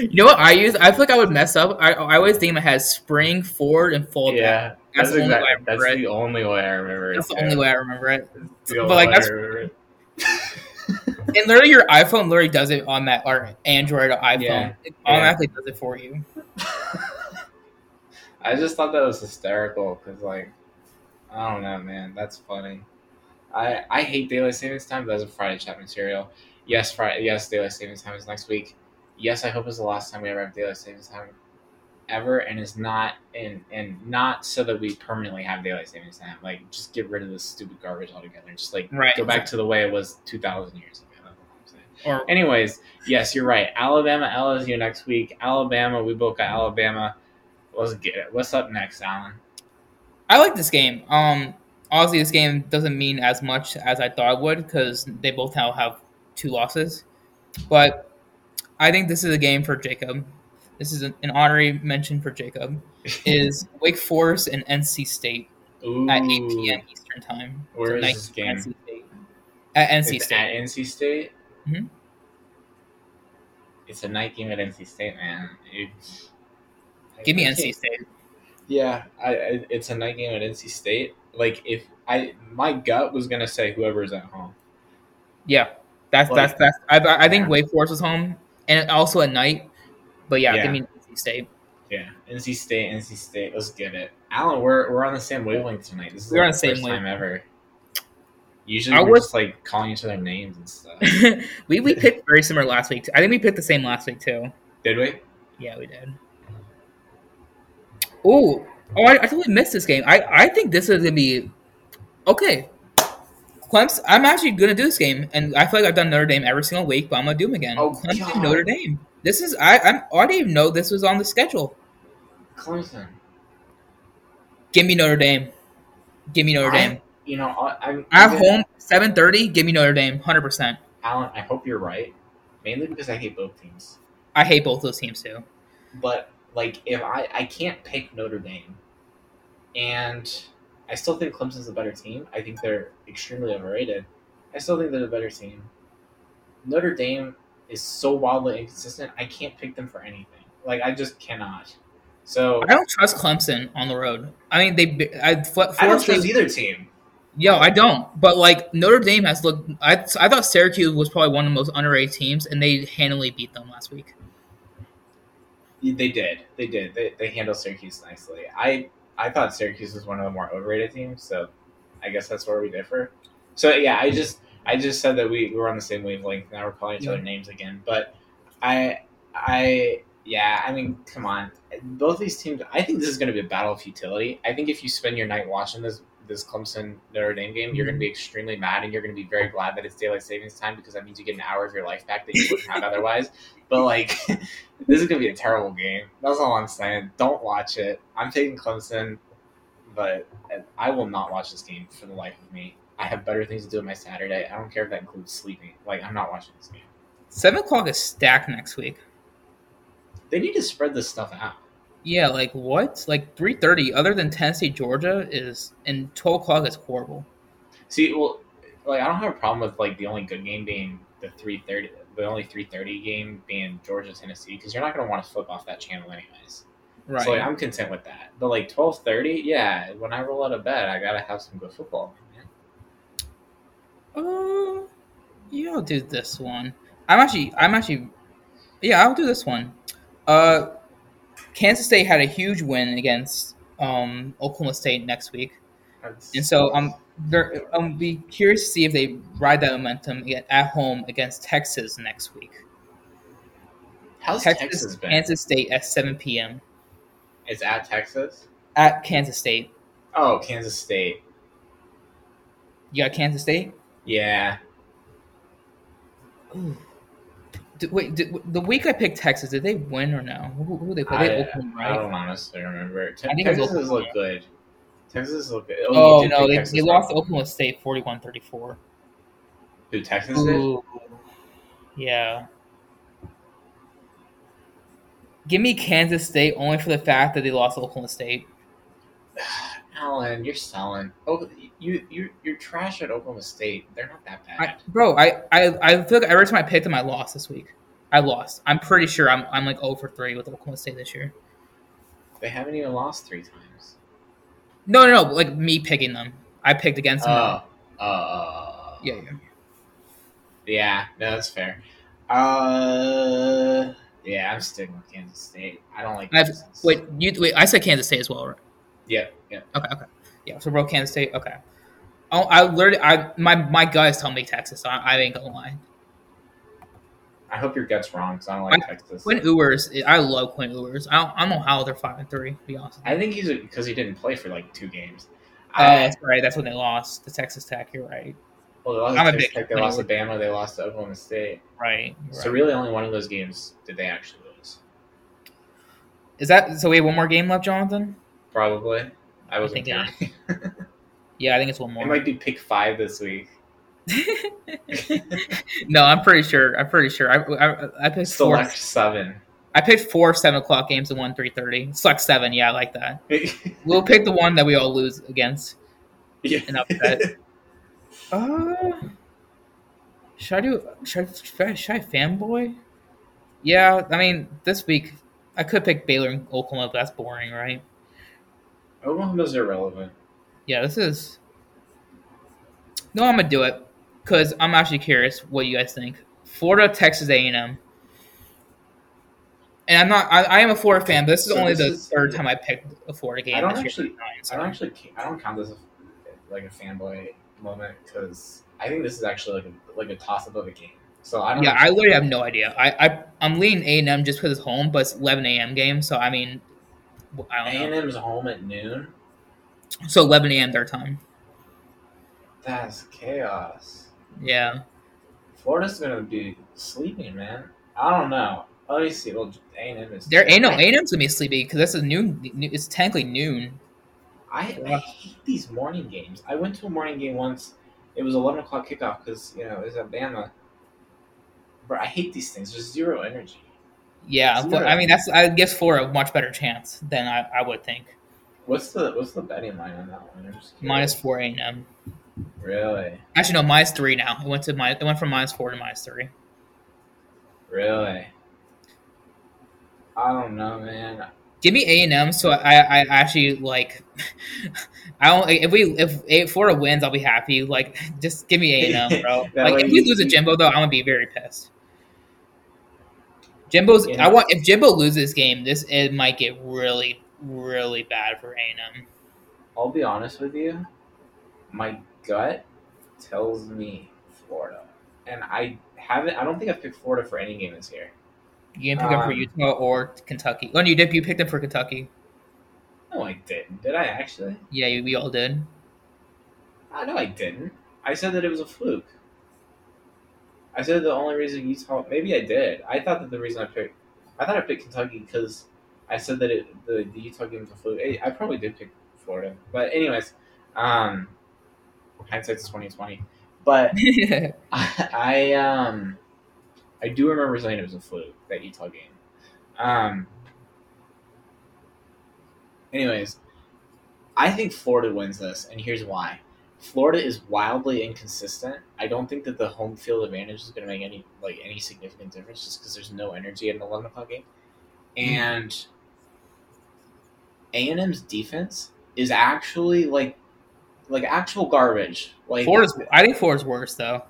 you know what I use? I feel like I would mess up. I, I always think in my head spring, forward, and fold back. yeah, That's that's, the only way I exactly, that's remember it. the only way I remember it. That's the only way I remember it. But, like, that's- remember. And literally, your iPhone literally does it on that, or Android or iPhone. Yeah. It automatically does it for you. I just thought that was hysterical because, like, I don't know, man. That's funny. I I hate daylight savings time, but that's a Friday chat material. Yes, Friday. Yes, daylight savings time is next week. Yes, I hope it's the last time we ever have daylight savings time ever, and it's not and and not so that we permanently have daylight savings time. Like, just get rid of this stupid garbage altogether. Just like Right, go back to the way it was two thousand years ago. That's all I'm saying. Or Anyways, yes, you're right. Alabama, LSU next week. Alabama, we both got Alabama. Let's get it. What's up next, Alan? I like this game. Um, honestly, this game doesn't mean as much as I thought it would because they both now have two losses. But I think this is a game for Jacob. This is an, an honorary mention for Jacob. Is Wake Forest and NC State Ooh, at 8 p.m. Eastern time. Where is Night this game? NC State. At NC It's State. at NC State. Mhm. It's a night game at NC State, man. It's, Give me NC State. Yeah, I, I, it's a night game at NC State. Like if I, my gut was gonna say whoever's at home. Yeah, that's Like- that's that's. I, I think Yeah. Wake Forest is home, and also at night. But yeah, Yeah. give me NC State. Yeah, NC State, NC State. Let's get it, Alan. We're we're on the same wavelength tonight. This is We're like on the same first time ever. Usually I we're was- just like calling each other names and stuff. we we picked very similar last week. I think we picked the same last week too. Did we? Yeah, we did. Ooh. Oh, I, I totally missed this game. I, I think this is gonna be okay. Clemson. I'm actually gonna do this game, and I feel like I've done Notre Dame every single week, but I'm gonna do them again. Oh, Clemson, God. Notre Dame. This is I I'm, I didn't even know this was on the schedule. Clemson. Give me Notre Dame. Give me Notre I- Dame. You know, I, I'm At I'm gonna- home, seven thirty. Give me Notre Dame, hundred percent. Alan. I hope you're right. Mainly because I hate both teams. I hate both those teams too. But like, if I I can't pick Notre Dame, and I still think Clemson's a better team. I think they're extremely overrated. I still think they're the better team. Notre Dame is so wildly inconsistent. I can't pick them for anything. Like I just cannot. So I don't trust Clemson on the road. I mean, they I, Forest I don't trust either team. Yo, I don't. But like Notre Dame has looked. I I thought Syracuse was probably one of the most underrated teams, and they handily beat them last week. They did. They did. They, they handled Syracuse nicely. I I thought Syracuse was one of the more overrated teams, so I guess that's where we differ. So yeah, I just I just said that we, we were on the same wavelength. Now we're calling each other names again. But I I yeah, I mean, come on. Both these teams I think this is gonna be a battle of futility. I think if you spend your night watching this this Clemson Notre Dame game, you're gonna be mm-hmm. extremely mad and you're gonna be very glad that it's daylight savings time because that means you get an hour of your life back that you wouldn't have otherwise. But like this is gonna be a terrible game. That's all I'm saying. Don't watch it. I'm taking Clemson, but I will not watch this game for the life of me. I have better things to do on my Saturday. I don't care if that includes sleeping. Like I'm not watching this game. Seven o'clock is stacked next week. They need to spread this stuff out. Yeah, like what? Like three thirty. Other than Tennessee, Georgia is and twelve o'clock is horrible. See, well, like I don't have a problem with like the only good game being the three thirty, the only three thirty game being Georgia Tennessee because you're not gonna want to flip off that channel anyways. Right. So like, I'm content with that. But like twelve thirty, yeah. When I roll out of bed, I gotta have some good football. Man. Uh, yeah, I'll do this one. I'm actually, I'm actually, yeah, I'll do this one. Uh, Kansas State had a huge win against um, Oklahoma State next week, That's- and so I'm, they're, I'll be curious to see if they ride that momentum at- home against Texas next week. how's Texas, Texas, been? Kansas State at 7 p.m. It's at Texas. at Kansas State. Oh, Kansas State. You got Kansas State. Yeah, Did, wait, did, the week I picked Texas, did they win or no? Who, who they play? They I, Oakland, I don't honestly remember. Te- I think Texas has looked good. Texas looked good. Oh, you did no, they, Texas, they right? lost to Oklahoma State 41-34. Who Texas did? Yeah. Give me Kansas State only for the fact that they lost to Oklahoma State. Alan, you're selling. Oh, you you you're trash at Oklahoma State. They're not that bad. I, bro, I, I, I feel like every time I picked them, I lost this week. I lost. I'm pretty sure I'm, I'm like 0 for 3 with Oklahoma State this year. They haven't even lost three times. No, no, no. Like me picking them. I picked against them. Oh, uh, yeah, yeah. yeah. No, that's fair. Uh, yeah, I'm sticking with Kansas State. I don't like. Wait, you wait. I said Kansas State as well, right? Yeah, yeah. Okay, okay. Yeah, so bro, Kansas State. Okay. Oh, I literally, I my my gut is telling me Texas. So I, I ain't gonna lie. I hope your gut's wrong because I don't like I- Texas. Quinn Ewers, I love Quinn Ewers. I don't, I don't know how they're five and three. To be honest. I think he's because he didn't play for like two games. Oh, I, that's right. That's when they lost to Texas Tech. You're right. well, they lost I'm a big Tech, they lost to Bama. They lost to Oklahoma State. Right. you're So right. really, only one of those games did they actually lose. Is that so? We have one more game left, Jonathan. Probably. I wasn't think it counting. Yeah, I think it's one It more. might be pick five this week. no, I'm pretty sure. I'm pretty sure. I I, I picked four. Select seven. I picked four seven o'clock games and one three thirty. Select seven. Yeah, I like that. We'll pick the one that we all lose against. yeah. An upset. Uh, should I do? Should I, should I, should I fanboy? Yeah, I mean, this week I could pick Baylor and Oklahoma, but that's boring, right? Oklahoma's irrelevant. Yeah, this is. No, I'm gonna do it because I'm actually curious what you guys think. Florida, Texas A&M, and I'm not. I, I am a Florida fan, but this is So only this the is- third time I picked a Florida game. I don't this year. actually- I don't actually. I don't count this as like a fanboy moment because I think this is actually like a like a toss up of a game. So I don't. Yeah, I literally have no idea. I, I I'm leaning A and M just because it's home, but it's 11 a.m. game, so I mean, I A don't and know. M's home at noon. So 11 a.m. their time. That's chaos. Yeah, Florida's gonna be sleeping, man. I don't know. Let me see. Well, A and M is. they're A no A and M's gonna be sleepy because this is noon. It's technically noon. I, I hate these morning games. I went to a morning game once. It was eleven o'clock kickoff because you know it was at Bama. But I hate these things. There's zero energy. Yeah, Zero. but I mean that's I guess Florida a much better chance than I, I would think. What's the what's the betting line on that one? Minus four A and M. Really, Actually, no, minus three now. It went to minus. It went from minus four to minus three. really. I don't know, man. Give me A and M, so I, I actually like. I don't. If we if A- Florida wins, I'll be happy. Like, just give me A and M, bro. Like, if we lose a Jimbo though, I'm gonna be very pissed. Jimbo's. You I want if Jimbo loses this game, this it might get really, really bad for A and M. I'll be honest with you. My gut tells me Florida, and I haven't. I don't think I've picked Florida for any game this year. You can pick up for Um, Utah or Kentucky. Oh, you did. You picked them for Kentucky. No, I didn't. Did I actually? Yeah, we we all did. I know I didn't. I said that it was a fluke. I said the only reason Utah. Maybe I did. I thought that the reason I picked. I thought I picked Kentucky because I said that it the, the Utah game was a fluke. I, probably did pick Florida, but anyways, um, hindsight's twenty twenty. But I, I um I do remember saying it was a fluke that Utah game. Um. Anyways, I think Florida wins this, and here's why. Florida is wildly inconsistent. I don't think that the home field advantage is going to make any like any significant difference, just because there's no energy in the eleven o'clock game, mm. and A and M's defense is actually like like actual garbage. Like Florida's. I think Florida's worse though.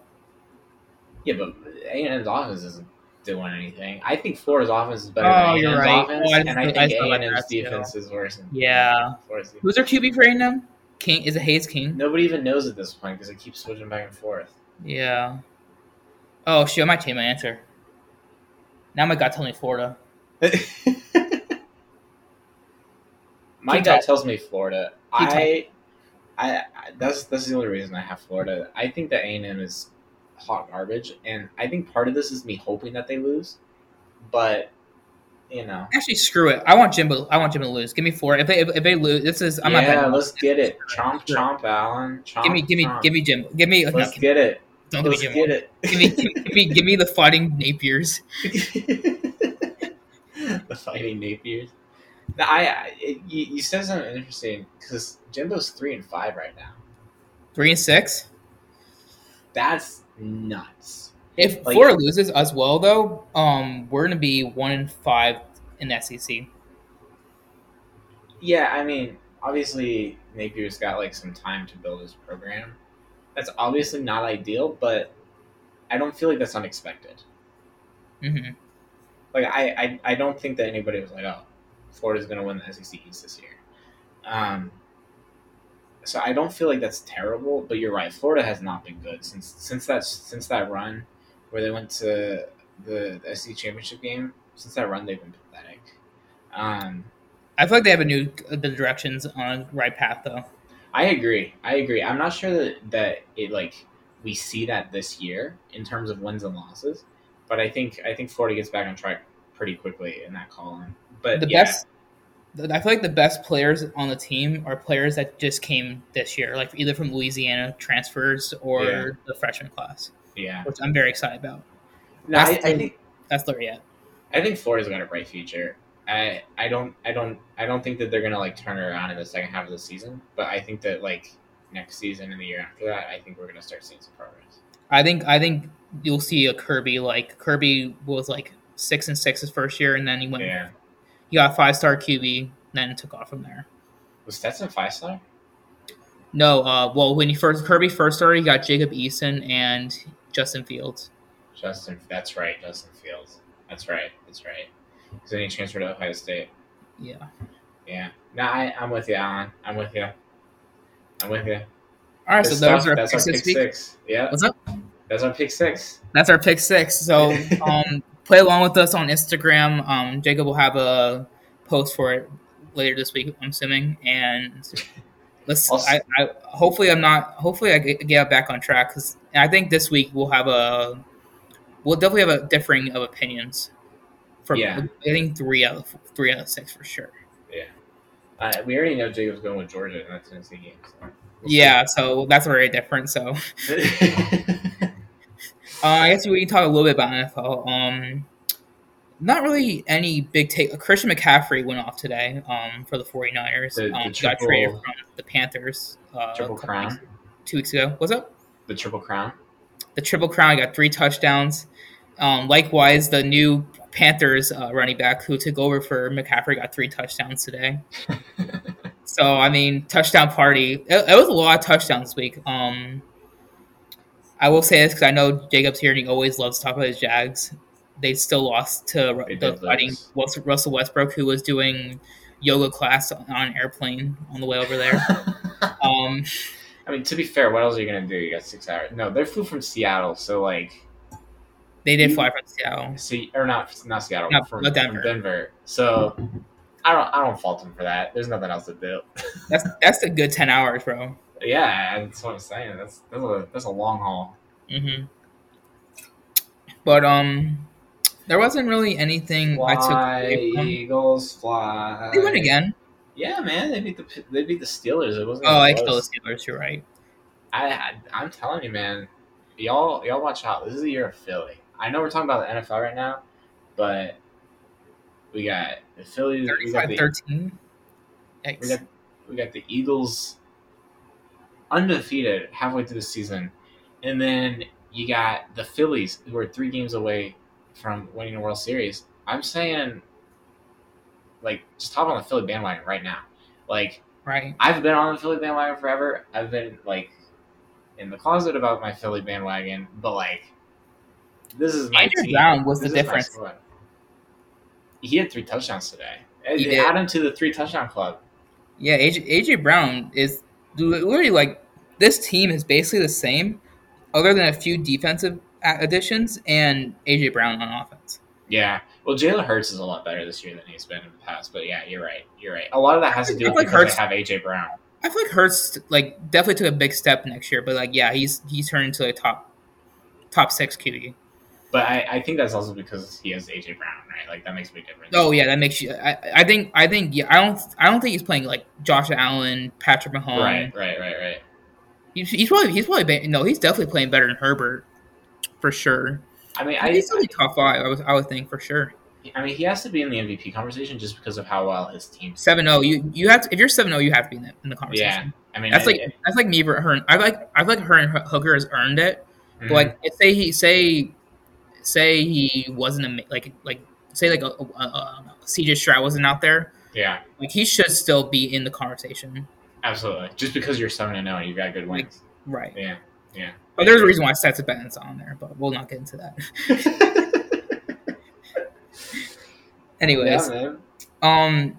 yeah, but A and M's offense isn't doing anything. I think Florida's offense is better Oh, than you're A&M's right. offense, Oh, I and I think A&M's that too. defense is worse. Than Yeah. Florida's defense. Who's their QB for A and M? King is it Haynes King? Nobody even knows at this point because it keeps switching back and forth. Yeah. Oh shoot! I might change my answer. Now my gut tells me Florida. My gut tells me Florida. I, I, I, that's that's the only reason I have Florida. I think that A and M is hot garbage, and I think part of this is me hoping that they lose, but you know, Actually, screw it. I want Jimbo. I want Jimbo to lose. Give me Florida. If they if, if they lose, this is I'm not yeah, betting. let's get it. Chomp, chomp, Alan. Chomp, Give me, give me, chomp. give me Jimbo. Give me. Let's give- get it. don't give me Let's Jimbo. get it. Give me, give me, give me the fighting Napiers. the fighting Napiers. No, I, I it, you, you said something interesting because Jimbo's three and five right now. Three and six. That's nuts. If Like- Florida loses as well, though, um, we're gonna be one in five in SEC. Yeah, I mean, obviously Napier's got like some time to build his program. That's obviously not ideal, but I don't feel like that's unexpected. hmm Like I, I, I don't think that anybody was like, oh, Florida's going to win the SEC East this year. Um, so I don't feel like that's terrible. But you're right, Florida has not been good since since that since that run where they went to the, the SEC championship game. Since that run, they've been pathetic. Um, I feel like they have a new the directions on right path, though. I agree. I agree. I'm not sure that that it like we see that this year in terms of wins and losses, but I think I think Florida gets back on track pretty quickly in that column. But The yeah, best. I feel like the best players on the team are players that just came this year, like either from Louisiana transfers or Yeah. the freshman class, yeah. which I'm very excited about. No, I, That's I the- think That's Laureate. I think Florida's got a bright future. I I don't I don't I don't think that they're gonna like turn it around in the second half of the season, but I think that like next season and the year after that, I think we're gonna start seeing some progress. I think I think you'll see a Kirby like Kirby was like six and six his first year, and then he went Yeah. he got five star QB, then it took off from there. Was Stetson five star? No, uh, well when he first Kirby first started, he got Jacob Eason and Justin Fields. Justin that's right, Justin Fields. That's right, that's right. Because then he transferred to Ohio State. Yeah. Yeah. No, I, I'm with you, Alan. I'm with you. I'm with you. All right, so those stuff. are That's picks our pick week. six. Yeah, What's up? that's our pick six. That's our pick six. So um, play along with us on Instagram. Um, Jacob will have a post for it later this week, I'm assuming, and let's. I, I hopefully I'm not. Hopefully I get, get back on track because I think this week we'll have a. We'll definitely have a differing of opinions. For Yeah. I think three out of three out of six for sure. Yeah, uh, we already know Jacob's going with Georgia in that Tennessee game. So we'll see. Yeah, so that's very different. So uh, I guess we can talk a little bit about NFL. Um, not really any big take. Christian McCaffrey went off today um, for the 49ers. The- the um, he got traded from the Panthers uh, Triple crown. weeks- two weeks ago. What's up? the Triple Crown. The Triple Crown got three touchdowns. Um, likewise, the new Panthers uh, running back who took over for McCaffrey got three touchdowns today. So I mean, touchdown party. It, it was a lot of touchdowns this week. Um, I will say this because I know Jacob's here and he always loves to talk about his Jags. They still lost to the fighting. Russell Westbrook, who was doing yoga class on an airplane on the way over there. um, I mean, to be fair, what else are you gonna do? You got six hours. No, they flew from Seattle, so like, they did fly from Seattle. see, or not, not Seattle, No, from, but from Denver. Denver. So, I don't, I don't fault them for that. There's nothing else to do. That's that's a good ten hours, bro. yeah, that's what I'm saying. That's that's a that's a long haul. hmm But um, there wasn't really anything I took away from. Eagles, fly. They win again. Yeah, man, they beat the they beat the Steelers. It wasn't. Oh, I killed the Steelers. You're right. I, I I'm telling you, man, y'all y'all watch out. This is the year of Philly. I know we're talking about the NFL right now, but we got the Phillies. We got 35 the, 13. we Yikes. got we got the Eagles undefeated halfway through the season, and then you got the Phillies who are three games away from winning the World Series. I'm saying, like, just hop on the Philly bandwagon right now. Like, Right. I've been on the Philly bandwagon forever. I've been like in the closet about my Philly bandwagon, but like this is my Andrew team. Brown was the This is my difference. He had three touchdowns today. He did. Add him to the three touchdown club. Yeah, AJ, AJ Brown is literally like this team is basically the same, other than a few defensive a- additions and AJ Brown on offense. Yeah. Well, Jalen Hurts is a lot better this year than he's been in the past. But yeah, you're right. You're right. A lot of that has to do with like Hurts- they have AJ Brown. I feel like Hurts like definitely took a big step next year, but like yeah, he's he's turned into a top top six QB. But I, I think that's also because he has AJ Brown, right? Like that makes a big difference. Oh yeah, that makes you. I, I think I think yeah. I don't I don't think he's playing like Josh Allen, Patrick Mahomes. Right, right, right, right. He's, he's probably he's probably be- no. He's definitely playing better than Herbert, for sure. I mean, I, he's only top five. I would I would think for sure. I mean, he has to be in the MVP conversation just because of how well his team. Seven zero. You you have to, if you're seven zero, you have to be in the, in the Yeah, conversation. I mean, That's I- like that's like me. ver- Her, I like I like Hendon Hooker has earned it. Mhm. But like say he say say he wasn't a, like like say like a, a, a, CJ Stroud wasn't out there. yeah, Like he should still be in the conversation. absolutely. Just because you're seven and zero and you've got good wins. Right. Yeah, yeah. But there's a reason why Stetson Bennett's on there, but we'll not get into that. Anyways, yeah, um,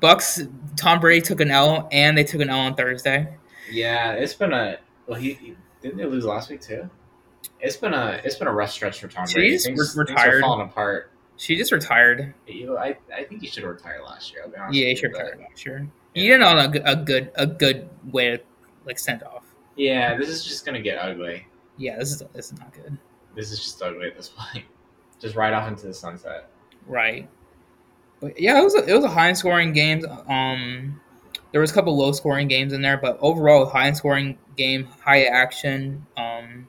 Bucks. Tom Brady took an L, and they took an L on Thursday. Yeah, it's been a. Well, he, he didn't they lose last week too. It's been a it's been a rough stretch for Tom She's Brady. re- Things, things retired. are falling apart. She just retired. You know, I I think he should have retired last year. I'll be honest. Yeah, he should retire last year. He didn't on a, a good a good way to like send off. Yeah, this is just gonna get ugly. Yeah, this is this is not good. This is just ugly at this point. Just right off into the sunset. Right. But yeah, it was a, it was a high scoring game. Um, there was a couple low scoring games in there, but overall, high scoring game, high action. Um,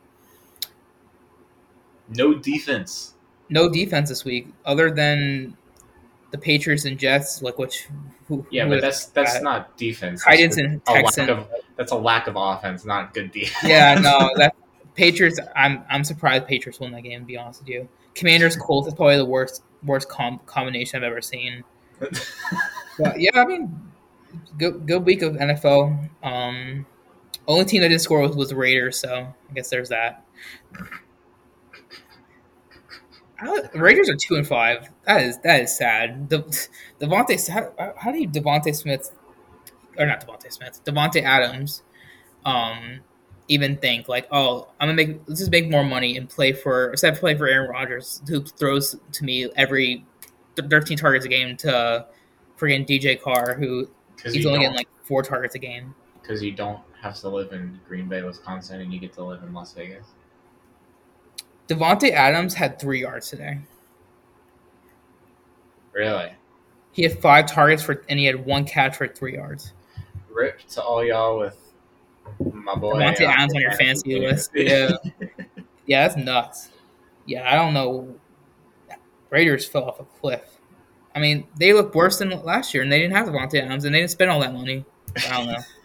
No defense. no defense this week, other than the Patriots and Jets, like which. Who, Yeah, who but that's that's uh, not defense. Titans and a lack Texans. of that's a lack of offense, not good defense. Yeah, no, that Patriots. I'm I'm surprised Patriots won that game. To be honest with you, Commanders Colts is probably the worst worst com- combination I've ever seen. But yeah, I mean, good good week of NFL. Um, only team that didn't score was, was the Raiders, so I guess there's that. I- Raiders are two and five. That is that is sad. The Devontae, how, how do you DeVonta Smith or not DeVonta Smith, Davante Adams, um, even think like, oh, I'm gonna make let's just make more money and play for instead of play for Aaron Rodgers, who throws to me every 13 targets a game to friggin' DJ Carr, who he's only getting like four targets a game. Because you don't have to live in Green Bay, Wisconsin, and you get to live in Las Vegas. Davante Adams had three yards today. Really? He had five targets for, and he had one catch for three yards. Rip to all y'all with my boy. Davante uh, Adams on your fantasy list. Yeah, yeah, that's nuts. Yeah, I don't know. Raiders fell off a cliff. I mean, they look worse than last year, and they didn't have Davante Adams, and they didn't spend all that money. I don't know.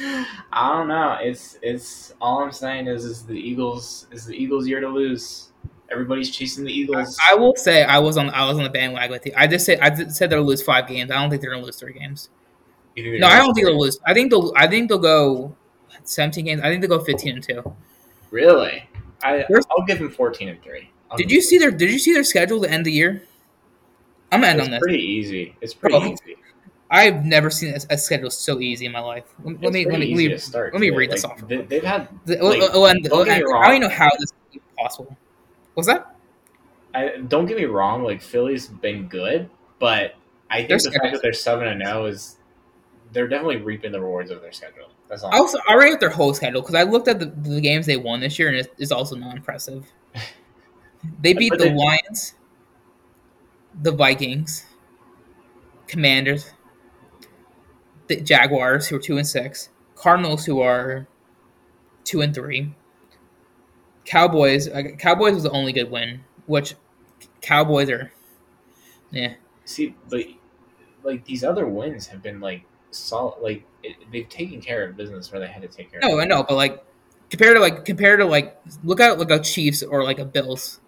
I don't know. It's it's all I'm saying is is the Eagles is the Eagles year to lose. Everybody's chasing the Eagles. I will say I was on I was on the bandwagon with you. I just said I did, said they'll lose five games. I don't think they're gonna lose three games. You think they're No, I don't think they'll lose. I think they'll I think they'll go seventeen games. I think they'll go fifteen and two. Really? I I'll give them fourteen and three. I'll Did you see their Did you see their schedule to end the year? I'm gonna end It's on this. pretty easy. It's pretty Oh. easy. I've never seen a, a schedule so easy in my life. Let, let me let me let me, start. let me read this Like, off. They, they've had. the- like, oh, oh, and, don't oh, get me and I wrong. don't even know how this is possible. What's that? I, don't get me wrong. Like Philly's been good, but I think the fact that they're seven and zero is they're definitely reaping the rewards of their schedule. That's all. I also I have their whole schedule because I looked at the, the games they won this year and it's, it's also not impressive. They beat the they- Lions, the Vikings, Commanders, the Jaguars who are two and six, Cardinals who are two and three, Cowboys. uh, Cowboys was the only good win, which Cowboys are. Yeah, See, but like these other wins have been like solid. Like it, they've taken care of business where they had to take care. no, of I know, but like compared to like compared to like look at like a Chiefs or like a Bills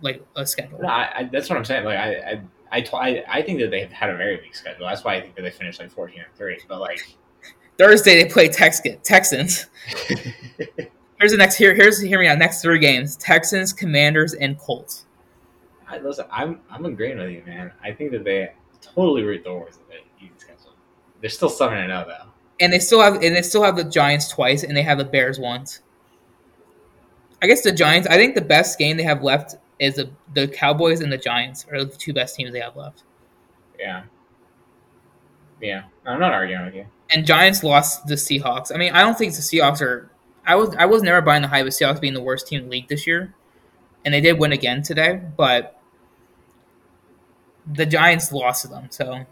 like a schedule. No, I, I, that's what I'm saying. Like I, I, I, t- I, I think that they've had a very weak schedule. That's why I think that they finished like 14 and three. But like, Thursday they play Tex- Texans. Here's the next here. Here's hear me out. Next three games: Texans, Commanders, and Colts. I, listen, I'm, I'm agreeing with you, man. I think that they totally reaped the rewards of schedule. They're still seven and zero though. And they still have and they still have the Giants twice, and they have the Bears once. I guess the Giants. I think the best game they have left is the the Cowboys and the Giants are the two best teams they have left. Yeah. Yeah, I'm not arguing with you. And Giants lost the Seahawks. I mean, I don't think the Seahawks are. I was I was never buying the hype of Seahawks being the worst team in the league this year, and they did win again today. But the Giants lost to them, so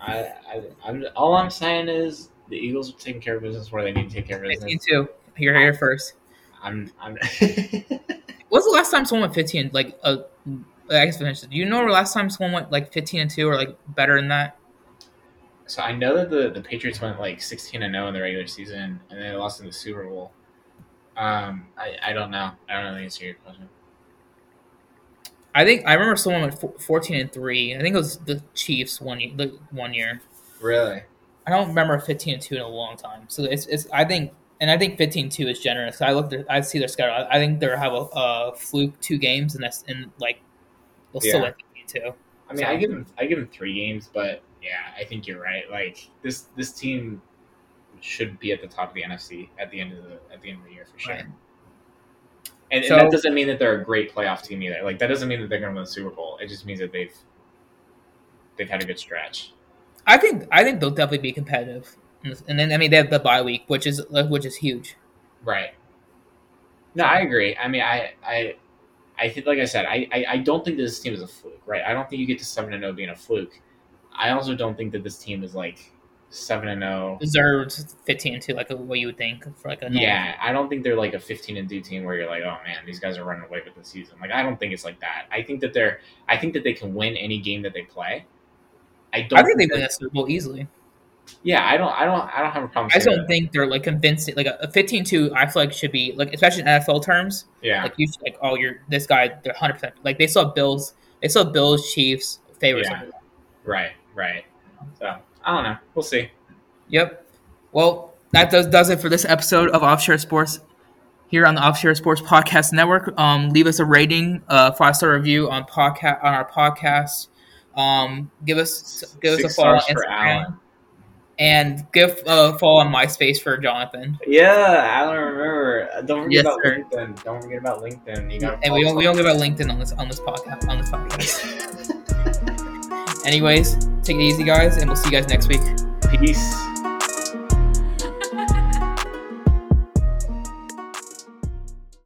I, I, I'm all I'm saying is the Eagles are taking care of business where they need to take care of 15 business. too. You're here first. I'm, I'm. When's the last time someone went 15? Like, uh, I guess finish. Do you know the last time someone went like 15 and two or like better than that? so I know that the, the Patriots went like 16 and 0 in the regular season, and they lost in the Super Bowl. Um, I, I don't know. I don't know the answer to your question. I think I remember someone went 14 and three. I think it was the Chiefs one year. The one year. Really? I don't remember 15 and two in a long time. So it's, it's I think and I think 15 2 is generous. I look, I see their schedule. I, I think they'll have a, a fluke two games and that's and like they'll still Yeah. win 15 2. I mean, So- I give them I give them three games, but yeah, I think you're right. Like this this team should be at the top of the NFC at the end of the at the end of the year for sure. Right. And, So- and that doesn't mean that they're a great playoff team either. Like that doesn't mean that they're going to win the Super Bowl. It just means that they've they've had a good stretch. I think I think they'll definitely be competitive. And then I mean they have the bye week, which is uh, which is huge. Right. No, I agree. I mean, I I I think, like I said, I, I I don't think this team is a fluke. Right. I don't think you get to seven and zero being a fluke. I also don't think that this team is like seven and oh. zero. Deserved 15 2, like what you would think for like a Yeah, I don't think they're like a 15 and 2 team where you're like, oh man, these guys are running away with the season. Like, I don't think it's like that. I think that they're, I think that they can win any game that they play. I don't. I think they win that- Super Bowl easily. Yeah, I don't, I don't, I don't have a problem. I just don't that. think they're like convincing. Like a 15 2, I feel like should be like, especially in NFL terms. Yeah, Like you should, like, oh, you're this guy. They're 100. percent Like they saw Bills, they saw Bills, Chiefs favorites. Yeah. right, right. So I don't know. We'll see. Yep. Well, that does does it for this episode of Offshore Sports here on the Offshore Sports Podcast Network. Um, leave us a rating, uh, five star review on podcast on our podcast. Um, give us give us Six a follow on Instagram. And give a follow on MySpace for Jonathan. Yeah, Alan. Remember, uh, don't forget Yes, about sir. LinkedIn. Don't forget about LinkedIn. You got. And we don't we don't give out LinkedIn on this on this podcast on this podcast. Anyways, take it easy, guys, and we'll see you guys next week. Peace.